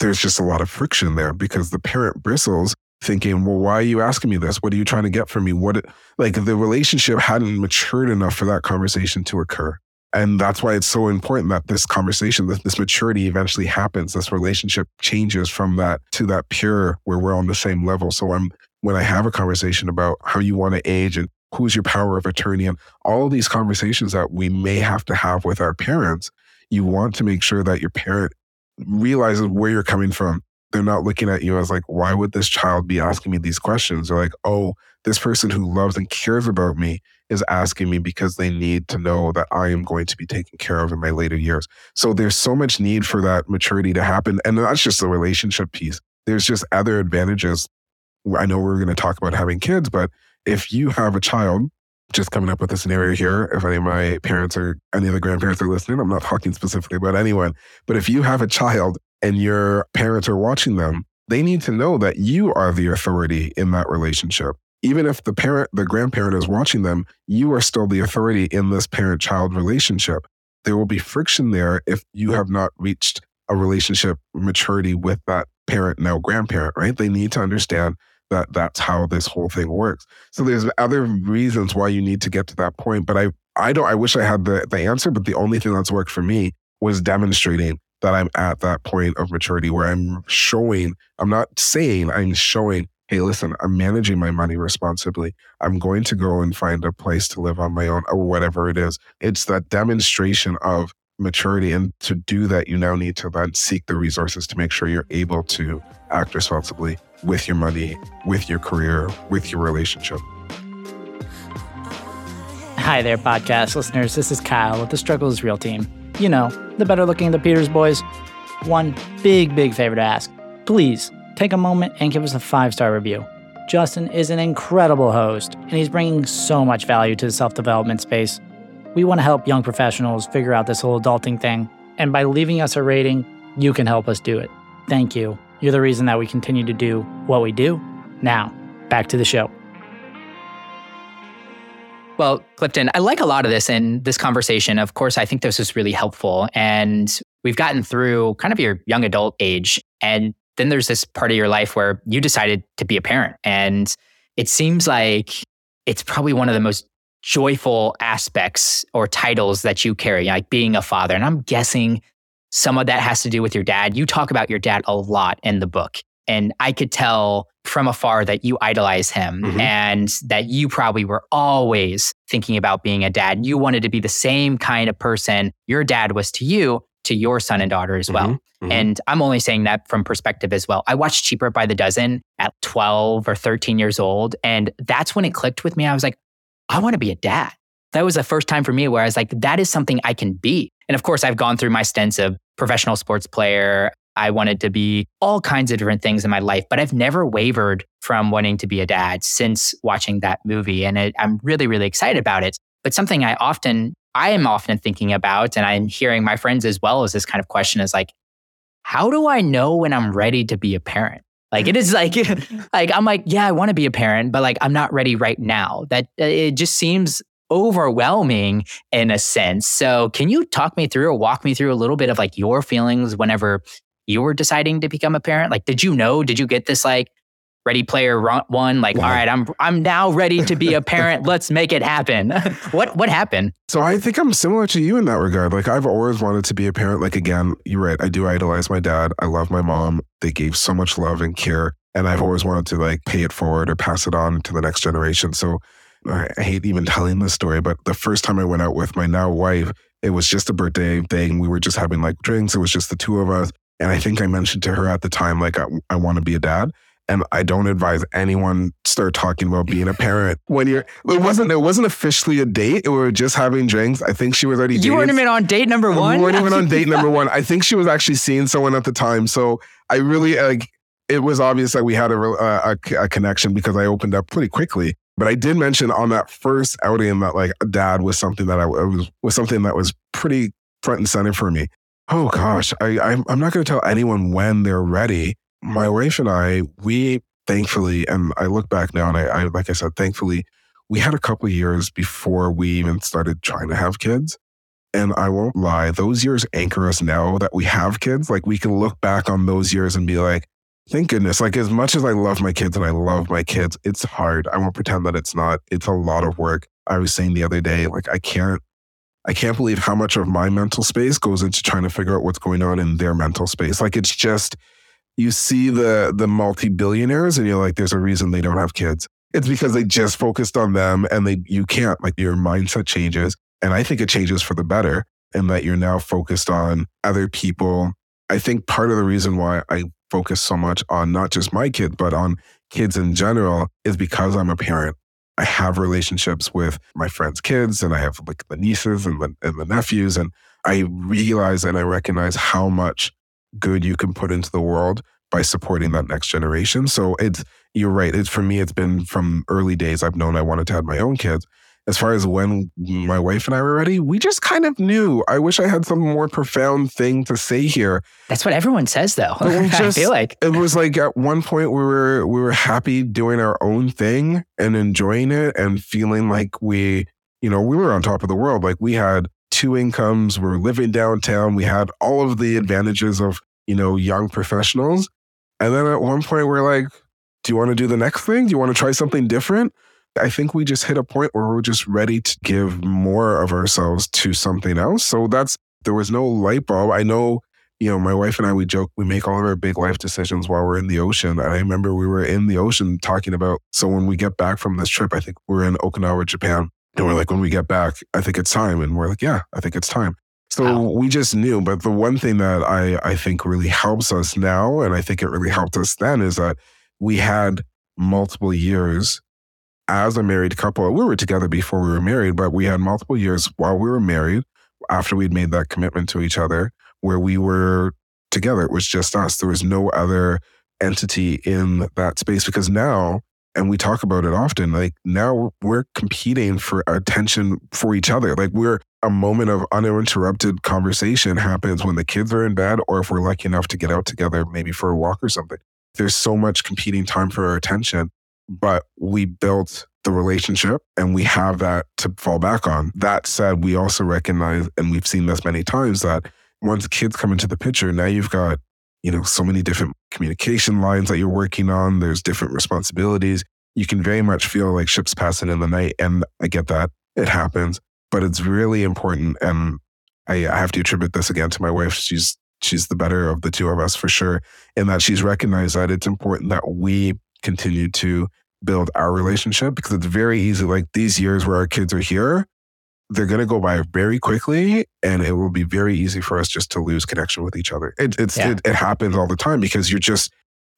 There's just a lot of friction there because the parent bristles thinking, well, why are you asking me this? What are you trying to get from me? What, like the relationship hadn't matured enough for that conversation to occur. And that's why it's so important that this conversation, this, this maturity eventually happens. This relationship changes from that to that pure where we're on the same level. So I'm, when I have a conversation about how you want to age and who's your power of attorney and all of these conversations that we may have to have with our parents, you want to make sure that your parent realizes where you're coming from. They're not looking at you as like, why would this child be asking me these questions? They're like, oh, this person who loves and cares about me is asking me because they need to know that I am going to be taken care of in my later years. So there's so much need for that maturity to happen. And that's just the relationship piece. There's just other advantages. I know we're going to talk about having kids, but if you have a child, just coming up with a scenario here, if any of my parents or any of the grandparents are listening, I'm not talking specifically about anyone, but if you have a child and your parents are watching them, they need to know that you are the authority in that relationship even if the parent, the grandparent is watching them, you are still the authority in this parent child relationship. There will be friction there if you have not reached a relationship maturity with that parent, now grandparent, right? They need to understand that that's how this whole thing works. So there's other reasons why you need to get to that point. But I, I don't, I wish I had the, the answer, but the only thing that's worked for me was demonstrating that I'm at that point of maturity where I'm showing, I'm not saying, I'm showing hey, listen, I'm managing my money responsibly. I'm going to go and find a place to live on my own or whatever it is. It's that demonstration of maturity. And to do that, you now need to then seek the resources to make sure you're able to act responsibly with your money, with your career, with your relationship. Hi there, podcast listeners. This is Kyle with the Struggle is Real team. You know, the better looking the Peters boys. One big, big favor to ask. Please take a moment and give us a five star review. Justin is an incredible host, and he's bringing so much value to the self development space. We want to help young professionals figure out this whole adulting thing, and by leaving us a rating, you can help us do it. Thank you. You're the reason that we continue to do what we do. Now, back to the show. Well, Clifton, I like a lot of this in this conversation. Of course, I think this is really helpful. And we've gotten through kind of your young adult age. And then there's this part of your life where you decided to be a parent. And it seems like it's probably one of the most joyful aspects or titles that you carry, like being a father. And I'm guessing some of that has to do with your dad. You talk about your dad a lot in the book. And I could tell from afar that you idolize him mm-hmm. and that you probably were always thinking about being a dad. You wanted to be the same kind of person your dad was to you to your son and daughter as well. Mm-hmm, mm-hmm. And I'm only saying that from perspective as well. I watched Cheaper by the Dozen at 12 or 13 years old. And that's when it clicked with me. I was like, I want to be a dad. That was the first time for me where I was like, that is something I can be. And of course, I've gone through my stints of professional sports player. I wanted to be all kinds of different things in my life, but I've never wavered from wanting to be a dad since watching that movie. And it, I'm really, really excited about it. But something I often, I am often thinking about, and I'm hearing my friends as well as this kind of question is like, how do I know when I'm ready to be a parent? Like it is like, [laughs] like I'm like, yeah, I want to be a parent, but like I'm not ready right now. That it just seems overwhelming in a sense. So can you talk me through or walk me through a little bit of like your feelings whenever you were deciding to become a parent? Like, did you know? Did you get this like Ready Player One? Like, wow. all right, I'm I'm now ready to be a [laughs] parent. Let's make it happen. [laughs] what what happened? So I think I'm similar to you in that regard. Like I've always wanted to be a parent. Like again, you're right. I do idolize my dad. I love my mom. They gave so much love and care, and I've always wanted to like pay it forward or pass it on to the next generation. So I hate even telling this story, but the first time I went out with my now wife, it was just a birthday thing. We were just having like drinks. It was just the two of us. And I think I mentioned to her at the time, like, I, I want to be a dad. And I don't advise anyone start talking about being a parent [laughs] when you're. It wasn't. It wasn't officially a date. We were just having drinks. I think she was already. You weren't even on date number one. We weren't even on date number one. [laughs] I think she was actually seeing someone at the time. So I really like. It was obvious that we had a, uh, a, a connection because I opened up pretty quickly. But I did mention on that first outing that like dad was something that I was was something that was pretty front and center for me. Oh gosh, I, I'm, I'm not going to tell anyone when they're ready. My wife and I, we thankfully, and I look back now, and I, I like I said, thankfully, we had a couple years before we even started trying to have kids. And I won't lie, those years anchor us now that we have kids. Like we can look back on those years and be like, thank goodness. Like as much as I love my kids and I love my kids, it's hard. I won't pretend that it's not. It's a lot of work. I was saying the other day, like I can't I can't believe how much of my mental space goes into trying to figure out what's going on in their mental space. Like it's just you see the the multi-billionaires and you're like, there's a reason they don't have kids. It's because they just focused on them and they you can't like your mindset changes. And I think it changes for the better and that you're now focused on other people. I think part of the reason why I focus so much on not just my kids, but on kids in general is because I'm a parent. I have relationships with my friends' kids and I have like the nieces and the, and the nephews. And I realize and I recognize how much good you can put into the world by supporting that next generation. So it's, you're right. It's for me, it's been from early days. I've known I wanted to have my own kids as far as when my wife and I were ready, we just kind of knew. I wish I had some more profound thing to say here. That's what everyone says, though. Just, [laughs] I feel like it was like at one point we were we were happy doing our own thing and enjoying it and feeling like we, you know, we were on top of the world. Like we had two incomes, we were living downtown, we had all of the advantages of you know young professionals, and then at one point we're like, do you want to do the next thing? Do you want to try something different? I think we just hit a point where we're just ready to give more of ourselves to something else. So that's, there was no light bulb. I know, you know, my wife and I, we joke, we make all of our big life decisions while we're in the ocean. And I remember we were in the ocean talking about, so when we get back from this trip, I think we're in Okinawa, Japan. And we're like, when we get back, I think it's time. And we're like, yeah, I think it's time. So wow. we just knew. But the one thing that I, I think really helps us now, and I think it really helped us then, is that we had multiple years as a married couple, we were together before we were married, but we had multiple years while we were married after we'd made that commitment to each other where we were together. It was just us. There was no other entity in that space because now, and we talk about it often, like now we're competing for attention for each other. Like we're a moment of uninterrupted conversation happens when the kids are in bed or if we're lucky enough to get out together, maybe for a walk or something. There's so much competing time for our attention but we built the relationship and we have that to fall back on. That said, we also recognize, and we've seen this many times, that once kids come into the picture, now you've got, you know, so many different communication lines that you're working on. There's different responsibilities. You can very much feel like ships passing in the night. And I get that. It happens. But it's really important. And I, I have to attribute this again to my wife. She's she's the better of the two of us for sure. In that she's recognized that it's important that we continue to build our relationship because it's very easy. Like these years where our kids are here, they're going to go by very quickly and it will be very easy for us just to lose connection with each other. It, it's, yeah. it, it happens all the time because you're just,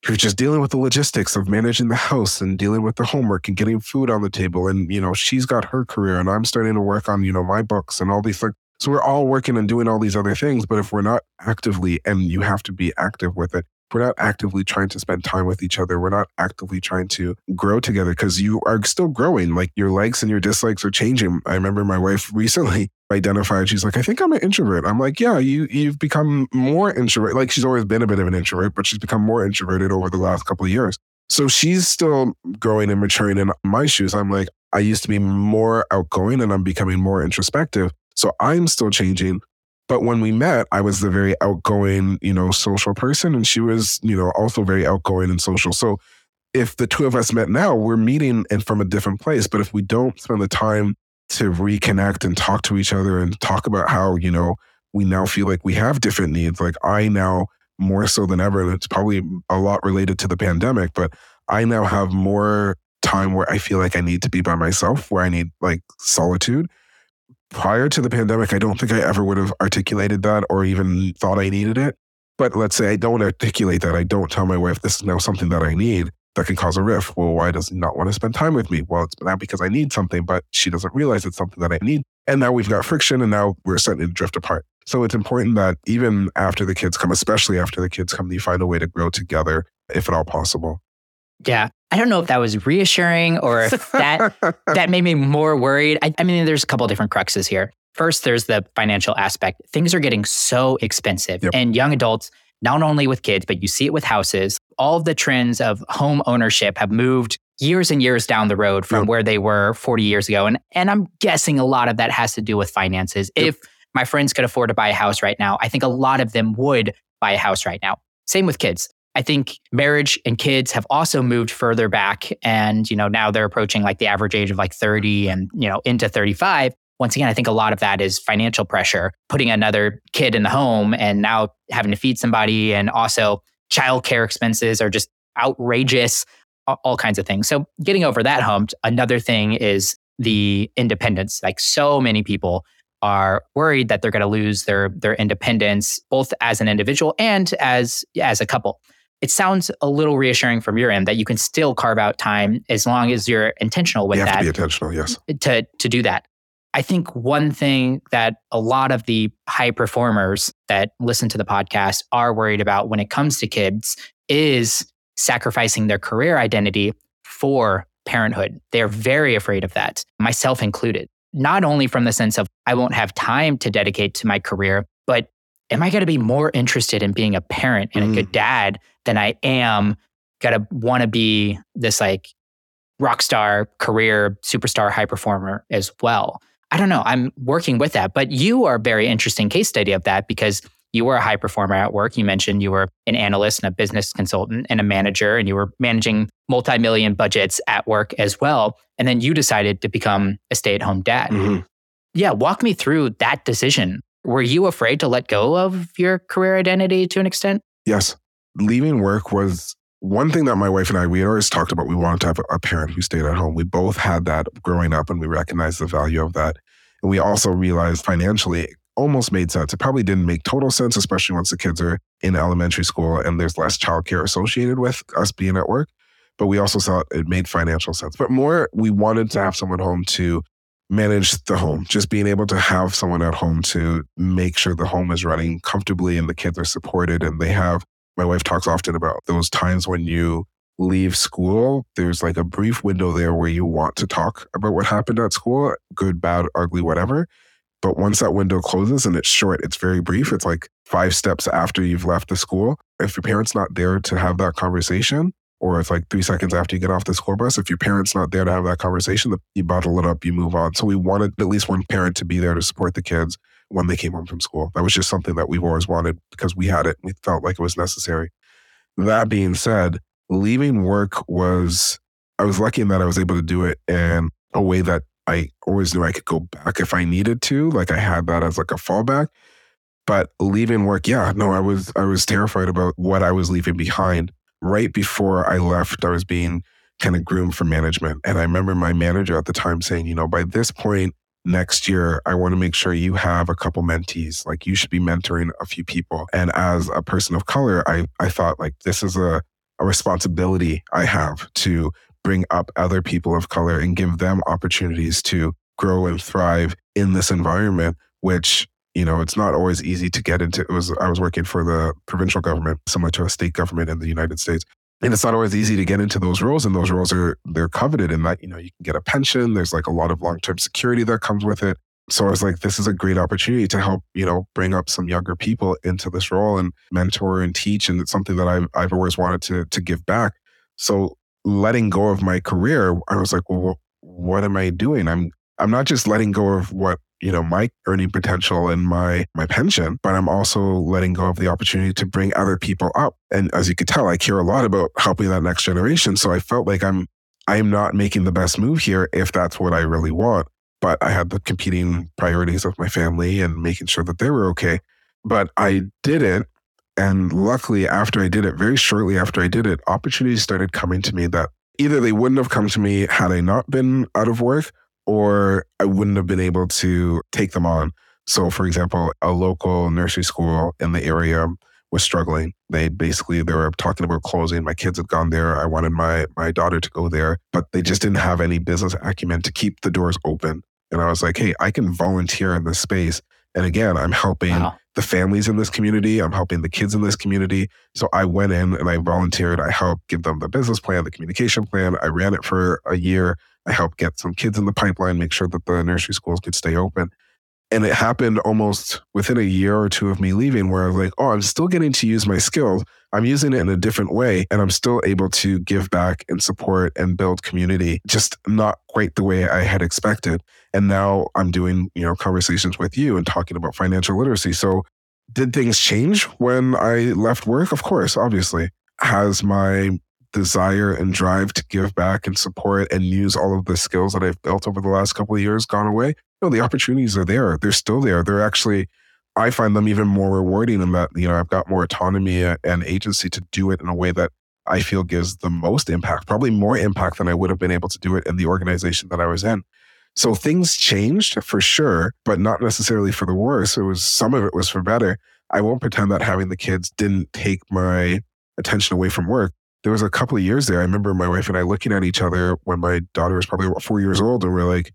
you're just dealing with the logistics of managing the house and dealing with the homework and getting food on the table. And, you know, she's got her career and I'm starting to work on, you know, my books and all these things. So we're all working and doing all these other things. But if we're not actively, and you have to be active with it, we're not actively trying to spend time with each other. We're not actively trying to grow together because you are still growing. Like your likes and your dislikes are changing. I remember my wife [laughs] recently identified, she's like, I think I'm an introvert. I'm like, yeah, you you've become more introvert. Like she's always been a bit of an introvert, but she's become more introverted over the last couple of years. So she's still growing and maturing in my shoes. I'm like, I used to be more outgoing and I'm becoming more introspective. So I'm still changing. But when we met, I was the very outgoing, you know, social person. And she was, you know, also very outgoing and social. So if the two of us met now, we're meeting and from a different place. But if we don't spend the time to reconnect and talk to each other and talk about how, you know, we now feel like we have different needs. Like I now more so than ever, and it's probably a lot related to the pandemic, but I now have more time where I feel like I need to be by myself, where I need like solitude prior to the pandemic, I don't think I ever would have articulated that or even thought I needed it. But let's say I don't articulate that. I don't tell my wife this is now something that I need that can cause a rift. Well, why does not want to spend time with me? Well, it's not because I need something, but she doesn't realize it's something that I need. And now we've got friction and now we're starting to drift apart. So it's important that even after the kids come, especially after the kids come, you find a way to grow together if at all possible. Yeah. I don't know if that was reassuring or if that [laughs] that made me more worried. I, I mean, there's a couple different cruxes here. First, there's the financial aspect. Things are getting so expensive, yep. and young adults, not only with kids, but you see it with houses. All of the trends of home ownership have moved years and years down the road from yep. where they were 40 years ago, and and I'm guessing a lot of that has to do with finances. Yep. If my friends could afford to buy a house right now, I think a lot of them would buy a house right now. Same with kids. I think marriage and kids have also moved further back. And, you know, now they're approaching like the average age of like 30 and, you know, into 35. Once again, I think a lot of that is financial pressure, putting another kid in the home and now having to feed somebody. And also childcare expenses are just outrageous, all kinds of things. So getting over that hump, another thing is the independence. Like so many people are worried that they're going to lose their their independence both as an individual and as as a couple it sounds a little reassuring from your end that you can still carve out time as long as you're intentional with you have that. To be intentional, yes. To to do that. I think one thing that a lot of the high performers that listen to the podcast are worried about when it comes to kids is sacrificing their career identity for parenthood. They're very afraid of that, myself included. Not only from the sense of I won't have time to dedicate to my career, but am I going to be more interested in being a parent and mm. a good mm. dad than I am going to want to be this like rock star, career, superstar, high performer as well? I don't know. I'm working with that, but you are a very interesting case study of that because you were a high performer at work. You mentioned you were an analyst and a business consultant and a manager, and you were managing multi million budgets at work as well. And then you decided to become a stay at home dad. Mm-hmm. Yeah, walk me through that decision. Were you afraid to let go of your career identity to an extent? Yes. Leaving work was one thing that my wife and I, we had always talked about. We wanted to have a parent who stayed at home. We both had that growing up and we recognized the value of that. And we also realized financially it almost made sense. It probably didn't make total sense, especially once the kids are in elementary school and there's less childcare associated with us being at work. But we also saw it made financial sense. But more, we wanted to have someone home to manage the home, just being able to have someone at home to make sure the home is running comfortably and the kids are supported and they have. My wife talks often about those times when you leave school, there's like a brief window there where you want to talk about what happened at school, good, bad, ugly, whatever. But once that window closes and it's short, it's very brief. It's like five steps after you've left the school. If your parent's not there to have that conversation, or it's like three seconds after you get off the school bus. If your parent's not there to have that conversation, you bottle it up, you move on. So we wanted at least one parent to be there to support the kids when they came home from school. That was just something that we've always wanted because we had it. We felt like it was necessary. That being said, leaving work was, I was lucky in that I was able to do it in a way that I always knew I could go back if I needed to. Like I had that as like a fallback. But leaving work, yeah, no, I was I was terrified about what I was leaving behind right before I left, I was being kind of groomed for management. And I remember my manager at the time saying, you know, by this point next year, I want to make sure you have a couple mentees. Like you should be mentoring a few people. And as a person of color, I, I thought like this is a, a responsibility I have to bring up other people of color and give them opportunities to grow and thrive in this environment, which you know, it's not always easy to get into. It was I was working for the provincial government, similar to a state government in the United States. And it's not always easy to get into those roles, and those roles are they're coveted in that you know you can get a pension. There's like a lot of long term security that comes with it. So I was like, this is a great opportunity to help you know bring up some younger people into this role and mentor and teach, and it's something that I've I've always wanted to to give back. So letting go of my career, I was like, well, what am I doing? I'm I'm not just letting go of what you know my earning potential and my my pension but i'm also letting go of the opportunity to bring other people up. And as you could tell i care a lot about helping that next generation. So i felt like i'm i'm not making the best move here if that's what i really want. But i had the competing priorities of my family and making sure that they were okay. But i did it and luckily after i did it very shortly after i did it opportunities started coming to me that either they wouldn't have come to me had i not been out of work or I wouldn't have been able to take them on. So, for example, a local nursery school in the area was struggling. They basically they were talking about closing. My kids had gone there. I wanted my my daughter to go there, but they just didn't have any business acumen to keep the doors open. And I was like, hey, I can volunteer in this space. And again, I'm helping wow. the families in this community. I'm helping the kids in this community. So I went in and I volunteered. I helped give them the business plan, the communication plan. I ran it for a year. I helped get some kids in the pipeline, make sure that the nursery schools could stay open. And it happened almost within a year or two of me leaving, where I was like, oh, I'm still getting to use my skills. I'm using it in a different way, and I'm still able to give back and support and build community, just not quite the way I had expected. And now I'm doing, you know, conversations with you and talking about financial literacy. So, did things change when I left work? Of course, obviously. Has my desire and drive to give back and support and use all of the skills that I've built over the last couple of years gone away? No, the opportunities are there. They're still there. They're actually, I find them even more rewarding in that, you know, I've got more autonomy uh, and agency to do it in a way that I feel gives the most impact, probably more impact than I would have been able to do it in the organization that I was in. So things changed for sure, but not necessarily for the worse. It was some of it was for better. I won't pretend that having the kids didn't take my attention away from work there was a couple of years there. I remember my wife and I looking at each other when my daughter was probably four years old, and we're like,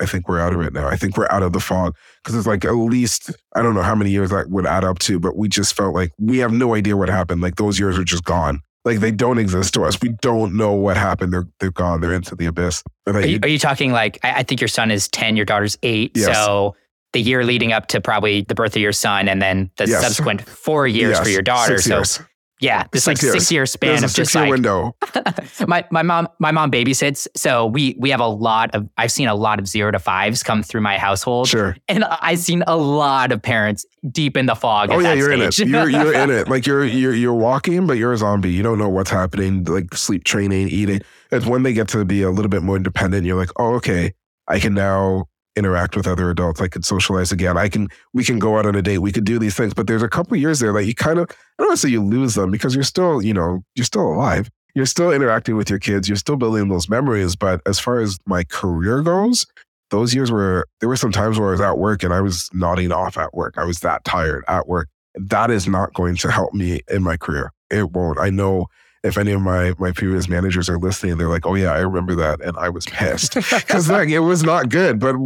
I think we're out of it now. I think we're out of the fog because it's like at least I don't know how many years that would add up to, but we just felt like we have no idea what happened. Like those years are just gone. Like they don't exist to us. We don't know what happened. They're they're gone. They're into the abyss. Are you, are you, talking like I, I, think your son is ten, your daughter's eight, yes. so the year leading up to probably the birth of your son, and then the yes. subsequent four years yes. for your daughter. Six so years. Yeah, this like six year span There's of just like window. [laughs] my my mom my mom babysits, so we we have a lot of I've seen a lot of zero to fives come through my household. Sure, and I've seen a lot of parents deep in the fog. Oh yeah, you're stage. in it. You're [laughs] you're in it. Like you're you're you're walking, but you're a zombie. You don't know what's happening. Like sleep training, eating. It's when they get to be a little bit more independent. You're like, oh okay, I can now interact with other adults. I could socialize again. I can we can go out on a date. We could do these things. But there's a couple years there that you kind of I don't want to say you lose them because you're still, you know, you're still alive. You're still interacting with your kids. You're still building those memories. But as far as my career goes, those years were there were some times where I was at work and I was nodding off at work. I was that tired at work. That is not going to help me in my career. It won't. I know if any of my my previous managers are listening, they're like, "Oh yeah, I remember that," and I was pissed because like it was not good. But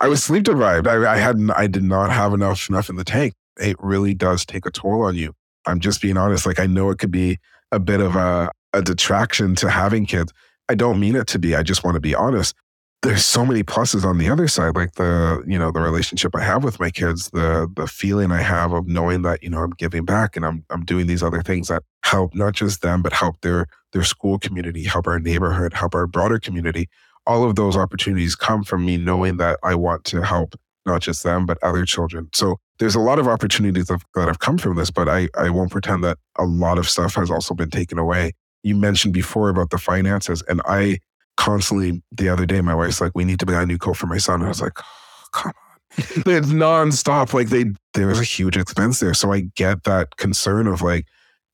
I was sleep deprived. I, I hadn't. I did not have enough enough in the tank. It really does take a toll on you. I'm just being honest. Like I know it could be a bit of a a detraction to having kids. I don't mean it to be. I just want to be honest there's so many pluses on the other side like the you know the relationship i have with my kids the the feeling i have of knowing that you know i'm giving back and i'm i'm doing these other things that help not just them but help their their school community help our neighborhood help our broader community. All of those opportunities come from me knowing that i want to help not just them but other children. So there's a lot of opportunities that have come from this but i i won't pretend that a lot of stuff has also been taken away. You mentioned before about the finances and i constantly the other day, my wife's like, we need to buy a new coat for my son. And I was like, oh, come on. [laughs] it's nonstop. Like they there was a huge expense there. So I get that concern of like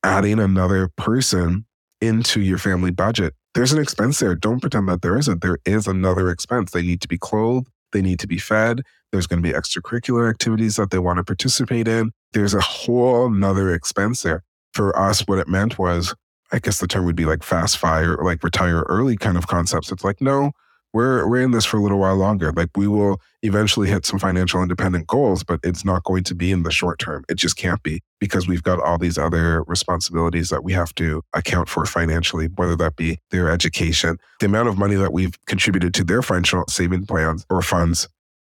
adding another person into your family budget. There's an expense there. Don't pretend that there isn't. There is another expense. They need to be clothed, they need to be fed. There's going to be extracurricular activities that they want to participate in. There's a whole nother expense there. For us, what it meant was I guess the term would be like fast fire like retire early kind of concepts. It's like, no, we're we're in this for a little while longer. Like we will eventually hit some financial independent goals, but it's not going to be in the short term. It just can't be because we've got all these other responsibilities that we have to account for financially, whether that be their education, the amount of money that we've contributed to their financial saving plans or funds.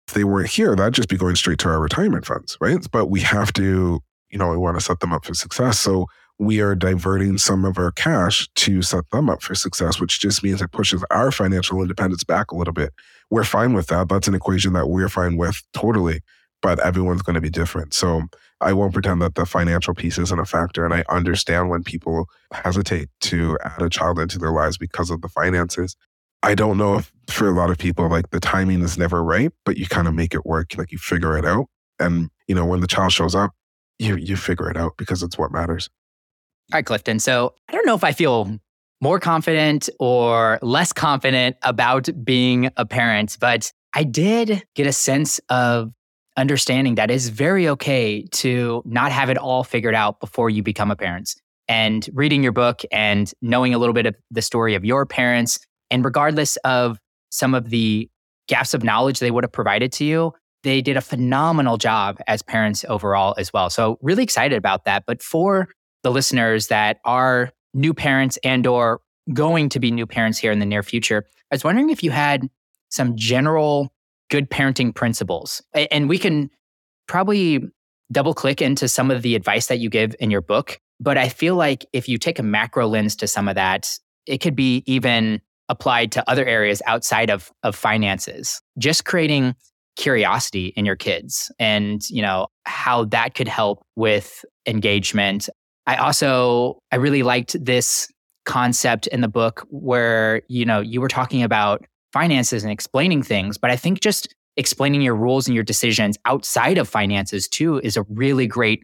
If they weren't here, that'd just be going straight to our retirement funds, right? But we have to, you know, we want to set them up for success. So we are diverting some of our cash to set them up for success, which just means it pushes our financial independence back a little bit. We're fine with that. That's an equation that we're fine with totally, but everyone's going to be different. So I won't pretend that the financial piece isn't a factor. And I understand when people hesitate to add a child into their lives because of the finances. I don't know if for a lot of people, like the timing is never right, but you kind of make it work. Like you figure it out. And, you know, when the child shows up, you you figure it out because it's what matters. All right, Clifton. So I don't know if I feel more confident or less confident about being a parent, but I did get a sense of understanding that it's very okay to not have it all figured out before you become a parent. And reading your book and knowing a little bit of the story of your parents, and regardless of some of the gaps of knowledge they would have provided to you, they did a phenomenal job as parents overall as well. So really excited about that. But for the listeners that are new parents and or going to be new parents here in the near future, I was wondering if you had some general good parenting principles. And we can probably double click into some of the advice that you give in your book. But I feel like if you take a macro lens to some of that, it could be even applied to other areas outside of, of finances. Just creating curiosity in your kids and, you know, how that could help with engagement I also I really liked this concept in the book where you know you were talking about finances and explaining things, but I think just explaining your rules and your decisions outside of finances too is a really great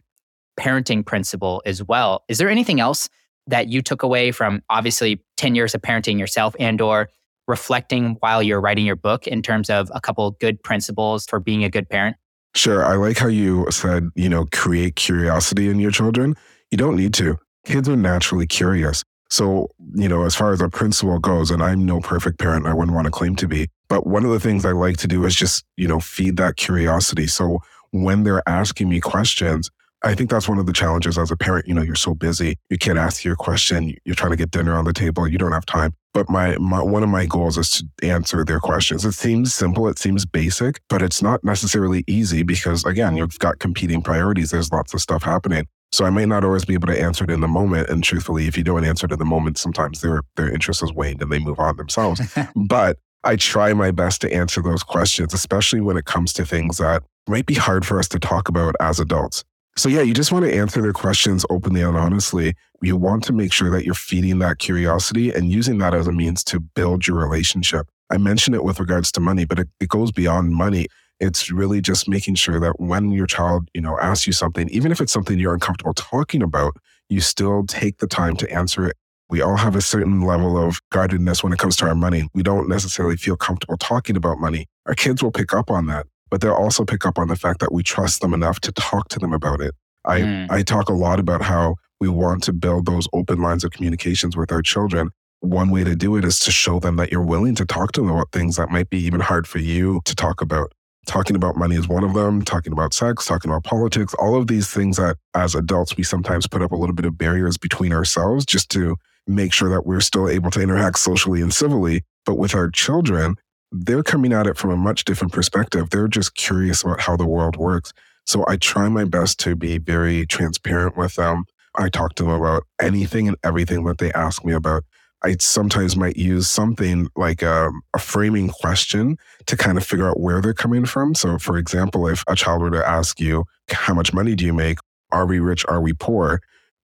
parenting principle as well. Is there anything else that you took away from obviously 10 years of parenting yourself and or reflecting while you're writing your book in terms of a couple good principles for being a good parent? Sure. I like how you said, you know, create curiosity in your children. You don't need to. Kids are naturally curious. So, you know, as far as a principle goes, and I'm no perfect parent, I wouldn't want to claim to be, but one of the things I like to do is just, you know, feed that curiosity. So when they're asking me questions, I think that's one of the challenges as a parent. You know, you're so busy, you can't ask your question, you're trying to get dinner on the table, you don't have time. But my, my one of my goals is to answer their questions. It seems simple, it seems basic, but it's not necessarily easy because again, you've got competing priorities. There's lots of stuff happening. So I may not always be able to answer it in the moment. And truthfully, if you don't answer it in the moment, sometimes their their interest has waned and they move on themselves. [laughs] but I try my best to answer those questions, especially when it comes to things that might be hard for us to talk about as adults. So yeah, you just want to answer their questions openly and honestly. You want to make sure that you're feeding that curiosity and using that as a means to build your relationship. I mentioned it with regards to money, but it, it goes beyond money. It's really just making sure that when your child, you know, asks you something, even if it's something you're uncomfortable talking about, you still take the time to answer it. We all have a certain level of guardedness when it comes to our money. We don't necessarily feel comfortable talking about money. Our kids will pick up on that, but they'll also pick up on the fact that we trust them enough to talk to them about it. I, mm. I talk a lot about how we want to build those open lines of communications with our children. One way to do it is to show them that you're willing to talk to them about things that might be even hard for you to talk about. Talking about money is one of them, talking about sex, talking about politics, all of these things that as adults, we sometimes put up a little bit of barriers between ourselves just to make sure that we're still able to interact socially and civilly. But with our children, they're coming at it from a much different perspective. They're just curious about how the world works. So I try my best to be very transparent with them. I talk to them about anything and everything that they ask me about. I sometimes might use something like a, a, framing question to kind of figure out where they're coming from. So, for example, if a child were to ask you, How much money do you make? Are we rich? Are we poor?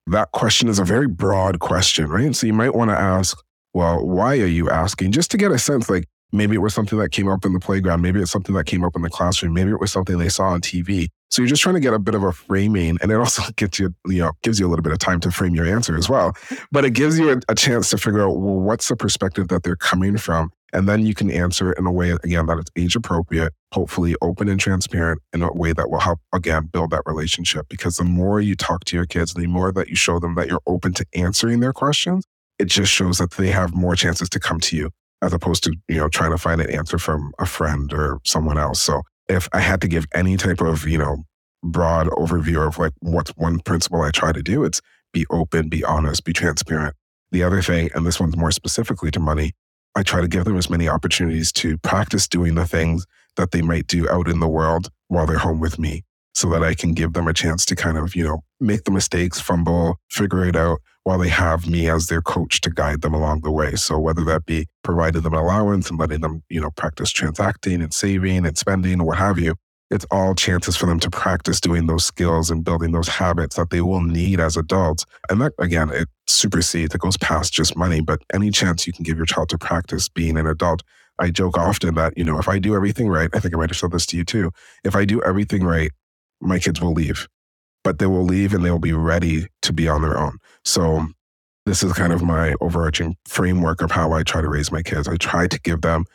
That question is a very broad question, right? So, you might want to ask, Well, why are you asking? Just to get a sense like, maybe it was something that came up in the playground. Maybe it's something that came up in the classroom. Maybe it was something they saw on TV. So you're just trying to get a bit of a framing, and it also [laughs] gets you, you know, gives you a little bit of time to frame your answer as well. But it gives you a, a chance to figure out well, what's the perspective that they're coming from, and then you can answer it in a way again that is age appropriate, hopefully open and transparent, in a way that will help again build that relationship. Because the more you talk to your kids, the more that you show them that you're open to answering their questions, it just shows that they have more chances to come to you as opposed to, you know, trying to find an answer from a friend or someone else. So if I had to give any type of, you know, broad overview of like what's one principle I try to do, it's be open, be honest, be transparent. The other thing, and this one's more specifically to money, I try to give them as many opportunities to practice doing the things that they might do out in the world while they're home with me so that I can give them a chance to kind of, you know, make the mistakes, fumble, figure it out while they have me as their coach to guide them along the way. So whether that be providing them an allowance and letting them, you know, practice transacting and saving and spending what have you, it's all chances for them to practice doing those skills and building those habits that they will need as adults. And that, again, it supersedes, it goes past just money, but any chance you can give your child to practice being an adult. I joke often that, you know, if I do everything right, I think I might have said this to you too. If I do everything right, my kids will leave, but they will leave and they will be ready to be on their own. So this is kind of my overarching framework of how I try to raise my kids. I try to give them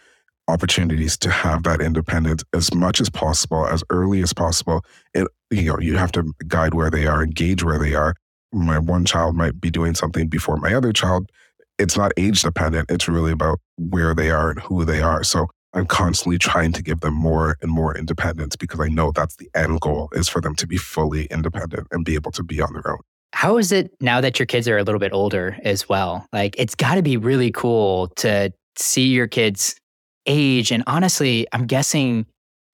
opportunities to have that independence as much as possible, as early as possible. And you know, you have to guide where they are, engage where they are. My one child might be doing something before my other child. It's not age dependent. It's really about where they are and who they are. So I'm constantly trying to give them more and more independence because I know that's the end goal is for them to be fully independent and be able to be on their own. How is it now that your kids are a little bit older as well? Like it's got to be really cool to see your kids age. And honestly, I'm guessing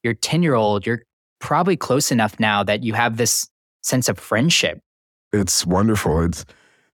your 10 year old, you're probably close enough now that you have this sense of friendship. It's wonderful. It's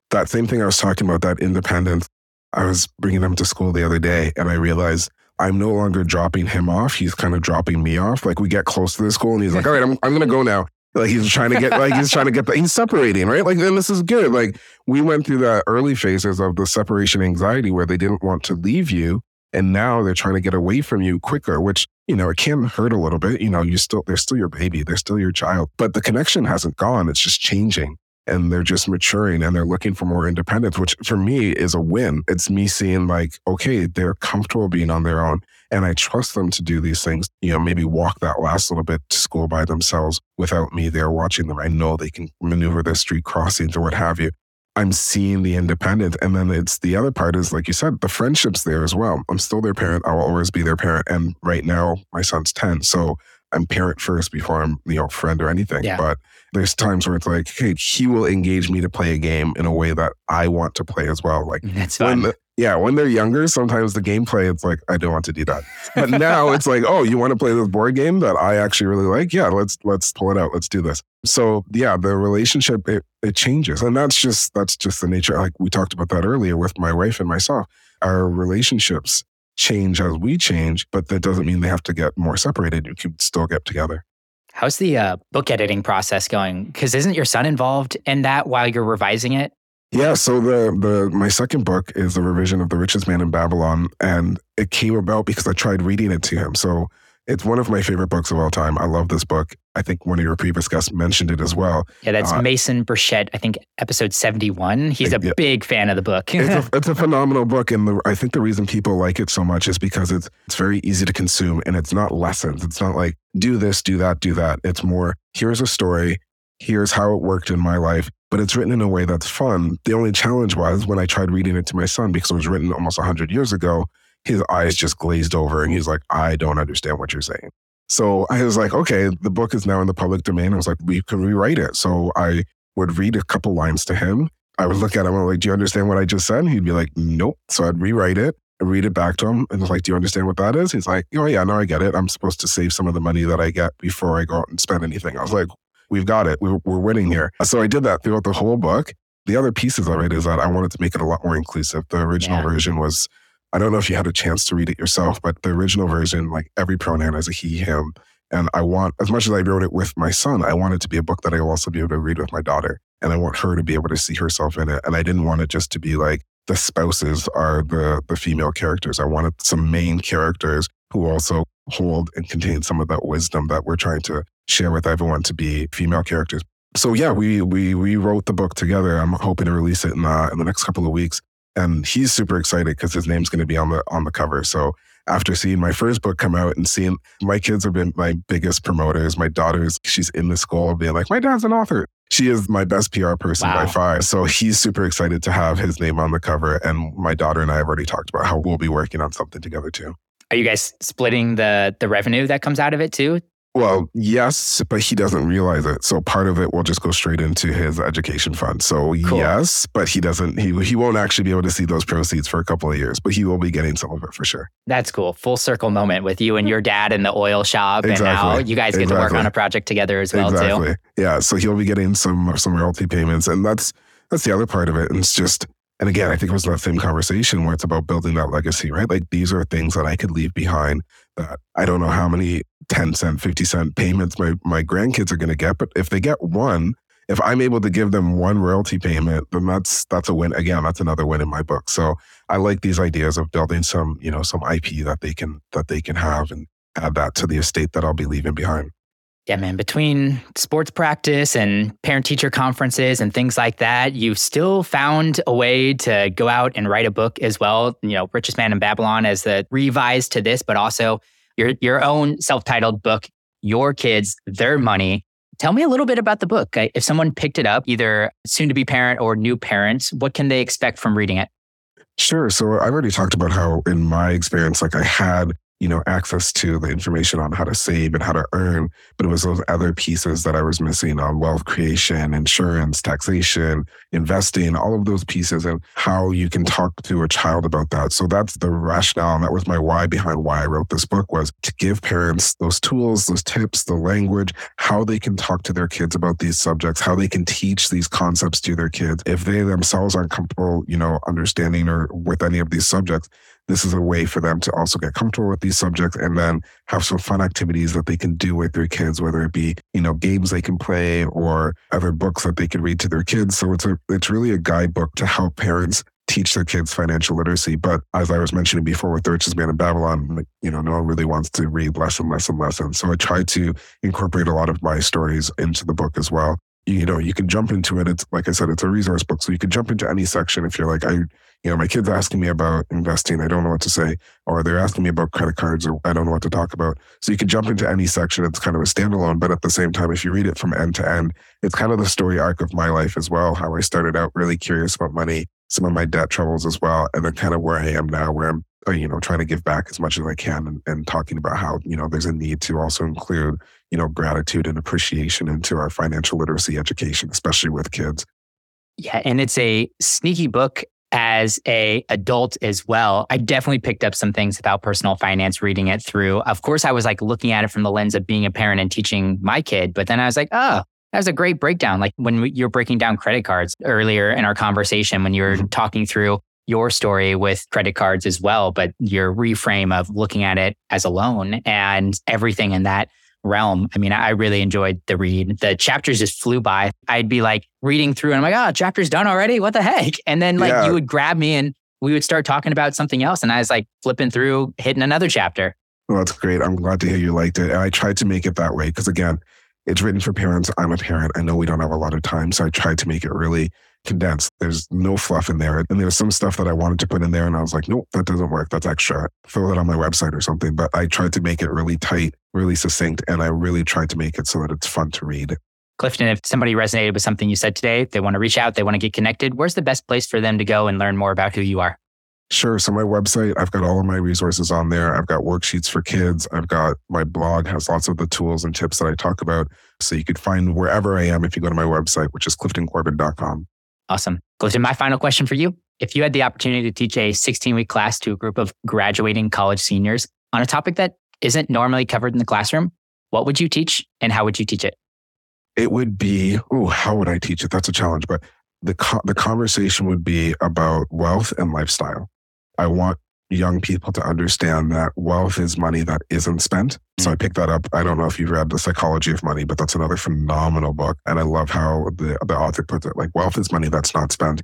that same thing I was talking about, that independence. I was bringing them to school the other day and I realized I'm no longer dropping him off. He's kind of dropping me off. Like we get close to the school and he's like, all right, I'm, I'm going to go now. Like he's trying to get, like he's trying to get, the, he's separating, right? Like, and this is good. Like we went through the early phases of the separation anxiety where they didn't want to leave you and now they're trying to get away from you quicker, which, you know, it can hurt a little bit. You know, you still, they're still your baby, they're still your child, but the connection hasn't gone. It's just changing and they're just maturing and they're looking for more independence, which for me is a win. It's me seeing like, okay, they're comfortable being on their own. And I trust them to do these things, you know, maybe walk that last little bit to school by themselves without me there watching them. I know they can maneuver their street crossings or what have you. I'm seeing the independence. And then it's the other part is, like you said, the friendship's there as well. I'm still their parent. I will always be their parent. And right now, my son's 10. So I'm parent first before I'm, you know, friend or anything. Yeah. But there's times where it's like, hey, he will engage me to play a game in a way that I want to play as well. Like that's fun. The, yeah, when they're younger, sometimes the gameplay, it's like, I don't want to do that. But now it's like, oh, you want to play this board game that I actually really like? Yeah, let's let's pull it out. Let's do this. So yeah, the relationship it, it changes. And that's just that's just the nature. Like we talked about that earlier with my wife and myself. Our relationships change as we change, but that doesn't mean they have to get more separated. You can still get together. How's the uh, book editing process going? Because isn't your son involved in that while you're revising it? Yeah, so the the my second book is the revision of The Richest Man in Babylon, and it came about because I tried reading it to him. So it's one of my favorite books of all time. I love this book. I think one of your previous guests mentioned it as well. Yeah, that's uh, Mason Burchett. I think episode seventy-one. He's a yeah, big fan of the book. it's, a, [laughs] it's, a, phenomenal book, and the, I think the reason people like it so much is because it's it's very easy to consume, and it's not lessons. It's not like do this, do that, do that. It's more here's a story. Here's how it worked in my life but it's written in a way that's fun. The only challenge was when I tried reading it to my son because it was written almost 100 years ago, his eyes just glazed over and he's like, I don't understand what you're saying. So I was like, okay, the book is now in the public domain. I was like, we can rewrite it. So I would read a couple lines to him. I would look at him and I'm like, do you understand what I just said? He'd be like, nope. So I'd rewrite it and read it back to him. And I was like, do you understand what that is? He's like, oh, yeah, no, I get it. I'm supposed to save some of the money that I get before I go out and spend anything. I was like, we've got it. We're, we're winning here. So I did that throughout the whole book. The other pieces of it is that I wanted to make it a lot more inclusive. The original yeah. version was, I don't know if you had a chance to read it yourself, but the original version, like every pronoun is a he, him. And I want, as much as I wrote it with my son, I want it to be a book that I will also be able to read with my daughter. And I want her to be able to see herself in it. And I didn't want it just to be like the spouses are the, the female characters. I wanted some main characters who also hold and contain some of that wisdom that we're trying to share with everyone to be female characters. So yeah, we we we wrote the book together. I'm hoping to release it in the, in the next couple of weeks, and he's super excited because his name's going to be on the on the cover. So after seeing my first book come out and seeing my kids have been my biggest promoters, my daughter's she's in the school being like, my dad's an author. She is my best PR person wow. by far. So he's super excited to have his name on the cover. And my daughter and I have already talked about how we'll be working on something together too. Are you guys splitting the the revenue that comes out of it too? Well, yes, but he doesn't realize it. So part of it will just go straight into his education fund. So cool. yes, but he doesn't. He he won't actually be able to see those proceeds for a couple of years, but he will be getting some of it for sure. That's cool. Full circle moment with you and your dad in the oil shop, exactly. and how you guys get exactly. to work on a project together as well exactly. too. Yeah. So he'll be getting some some royalty payments, and that's that's the other part of it. And it's just and again, I think it was that same conversation where it's about building that legacy, right? Like these are things that I could leave behind that I don't know how many 10 cent, 50 cent payments my, my grandkids are going to get. But if they get one, if I'm able to give them one royalty payment, then that's that's a win. Again, that's another win in my book. So I like these ideas of building some, you know, some IP that they can that they can have and add that to the estate that I'll be leaving behind. Yeah, man, between sports practice and parent teacher conferences and things like that, you've still found a way to go out and write a book as well. You know, Richest Man in Babylon as the revised to this, but also your your own self-titled book, Your Kids, Their Money. Tell me a little bit about the book. If someone picked it up, either soon to be parent or new parents, what can they expect from reading it? Sure. So I've already talked about how, in my experience, like I had you know, access to the information on how to save and how to earn. But it was those other pieces that I was missing on wealth creation, insurance, taxation, investing, all of those pieces and how you can talk to a child about that. So that's the rationale. And that was my why behind why I wrote this book was to give parents those tools, those tips, the language, how they can talk to their kids about these subjects, how they can teach these concepts to their kids. If they themselves aren't comfortable, you know, understanding or with any of these subjects, this is a way for them to also get comfortable with these subjects and then have some fun activities that they can do with their kids, whether it be, you know, games they can play or other books that they can read to their kids. So it's a it's really a guidebook to help parents teach their kids financial literacy. But as I was mentioning before with the richest man in Babylon, you know, no one really wants to read less and less and less. And so I tried to incorporate a lot of my stories into the book as well. You know, you can jump into it. It's like I said, it's a resource book. So you can jump into any section if you're like, I you know, my kids asking me about investing, I don't know what to say, or they're asking me about credit cards, or I don't know what to talk about. So you can jump into any section. It's kind of a standalone, but at the same time, if you read it from end to end, it's kind of the story arc of my life as well. How I started out really curious about money, some of my debt troubles as well, and then kind of where I am now, where I'm, uh, you know, trying to give back as much as I can, and, and talking about how you know there's a need to also include you know gratitude and appreciation into our financial literacy education, especially with kids. Yeah, and it's a sneaky book as a adult as well i definitely picked up some things about personal finance reading it through of course i was like looking at it from the lens of being a parent and teaching my kid but then i was like oh that was a great breakdown like when you're breaking down credit cards earlier in our conversation when you were mm-hmm. talking through your story with credit cards as well but your reframe of looking at it as a loan and everything in that realm. I mean, I really enjoyed the read. The chapters just flew by. I'd be like reading through and I'm like, oh, chapter's done already? What the heck? And then like yeah. you would grab me and we would start talking about something else. And I was like flipping through, hitting another chapter. Well, that's great. I'm glad to hear you liked it. And I tried to make it that way because again, it's written for parents. I'm a parent. I know we don't have a lot of time. So I tried to make it really condensed. There's no fluff in there. And there was some stuff that I wanted to put in there. And I was like, nope, that doesn't work. That's extra. Throw that on my website or something. But I tried to make it really tight, really succinct. And I really tried to make it so that it's fun to read. Clifton, if somebody resonated with something you said today, they want to reach out, they want to get connected, where's the best place for them to go and learn more about who you are? Sure. So my website, I've got all of my resources on there. I've got worksheets for kids. I've got my blog has lots of the tools and tips that I talk about. So you could find wherever I am if you go to my website, which is cliftoncorbin.com. Awesome. Clifton, my final question for you. If you had the opportunity to teach a 16 week class to a group of graduating college seniors on a topic that isn't normally covered in the classroom, what would you teach and how would you teach it? It would be, oh, how would I teach it? That's a challenge. But the, co- the conversation would be about wealth and lifestyle. I want young people to understand that wealth is money that isn't spent. So I mm. picked that up. I don't know if you've read The Psychology of Money, but that's another phenomenal book. And I love how the, the author puts it like wealth is money that's not spent.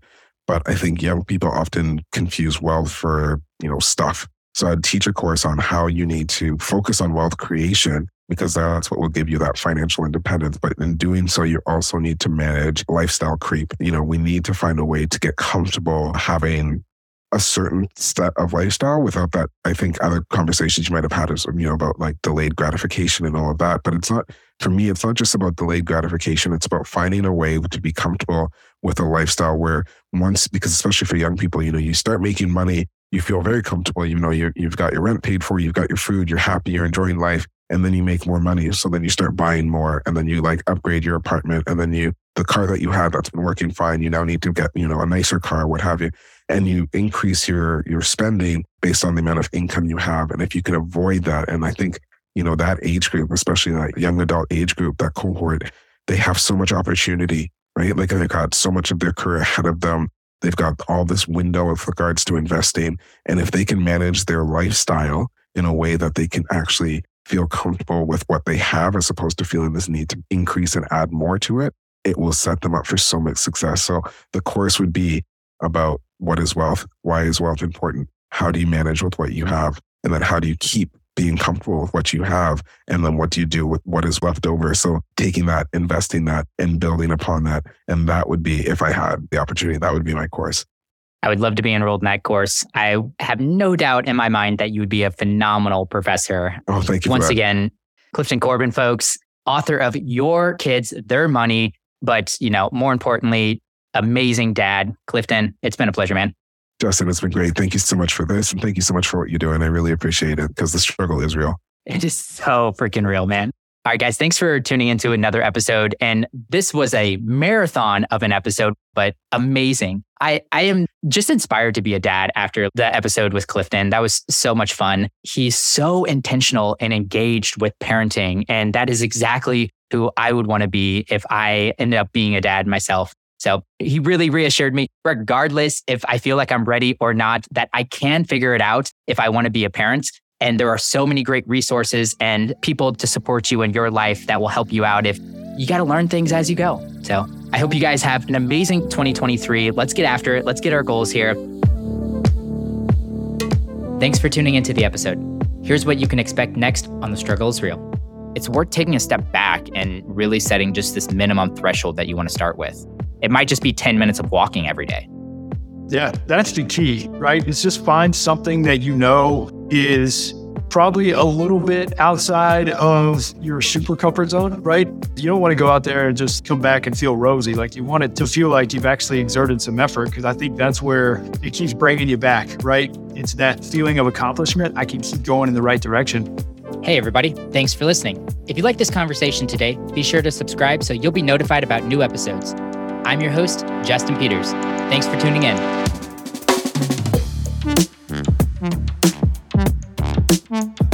But I think young people often confuse wealth for, you know, stuff. So I'd teach a course on how you need to focus on wealth creation because that's what will give you that financial independence. But in doing so, you also need to manage lifestyle creep. You know, we need to find a way to get comfortable having a certain set of lifestyle without that. I think other conversations you might have had is, you know, about like delayed gratification and all of that. But it's not, for me, it's not just about delayed gratification. It's about finding a way to be comfortable with a lifestyle where once, because especially for young people, you know, you start making money, you feel very comfortable. You know, you you've got your rent paid for, you've got your food, you're happy, you're enjoying life and then you make more money. So then you start buying more and then you like upgrade your apartment and then you, the car that you had that's been working fine, you now need to get, you know, a nicer car, what have you. And you increase your, your spending based on the amount of income you have. And if you can avoid that, and I think, you know, that age group, especially that young adult age group, that cohort, they have so much opportunity, right? Like they've got so much of their career ahead of them. They've got all this window with regards to investing. And if they can manage their lifestyle in a way that they can actually feel comfortable with what they have as opposed to feeling this need to increase and add more to it, it will set them up for so much success. So the course would be about what is wealth? Why is wealth important? How do you manage with what you have? And then how do you keep being comfortable with what you have? And then what do you do with what is left over? So taking that, investing that, and building upon that. And that would be, if I had the opportunity, that would be my course. I would love to be enrolled in that course. I have no doubt in my mind that you would be a phenomenal professor. Oh, thank you. Once again, Clifton Corbin, folks, author of Your Kids, Their Money, but you know, more importantly, amazing dad. Clifton, it's been a pleasure, man. Justin, it's been great. Thank you so much for this. And thank you so much for what you're doing. I really appreciate it because the struggle is real. It is so freaking real, man. All right, guys, thanks for tuning into another episode. And this was a marathon of an episode, but amazing. I, I am just inspired to be a dad after the episode with Clifton. That was so much fun. He's so intentional and engaged with parenting. And that is exactly who I would want to be if I ended up being a dad myself. So he really reassured me, regardless if I feel like I'm ready or not, that I can figure it out if I want to be a parent. And there are so many great resources and people to support you in your life that will help you out if you got to learn things as you go. So I hope you guys have an amazing 2023. Let's get after it. Let's get our goals here. Thanks for tuning into the episode. Here's what you can expect next on The Struggle is Real. It's worth taking a step back and really setting just this minimum threshold that you want to start with. It might just be 10 minutes of walking every day. Yeah, that's the key, right? It's just find something that you know is probably a little bit outside of your super comfort zone, right? You don't want to go out there and just come back and feel rosy. Like you want it to feel like you've actually exerted some effort because I think that's where it keeps bringing you back, right? It's that feeling of accomplishment. I can keep going in the right direction. Hey, everybody. Thanks for listening. If you like this conversation today, be sure to subscribe so you'll be notified about new episodes. I'm your host, Justin Peters. Thanks for tuning in. Mm-hmm.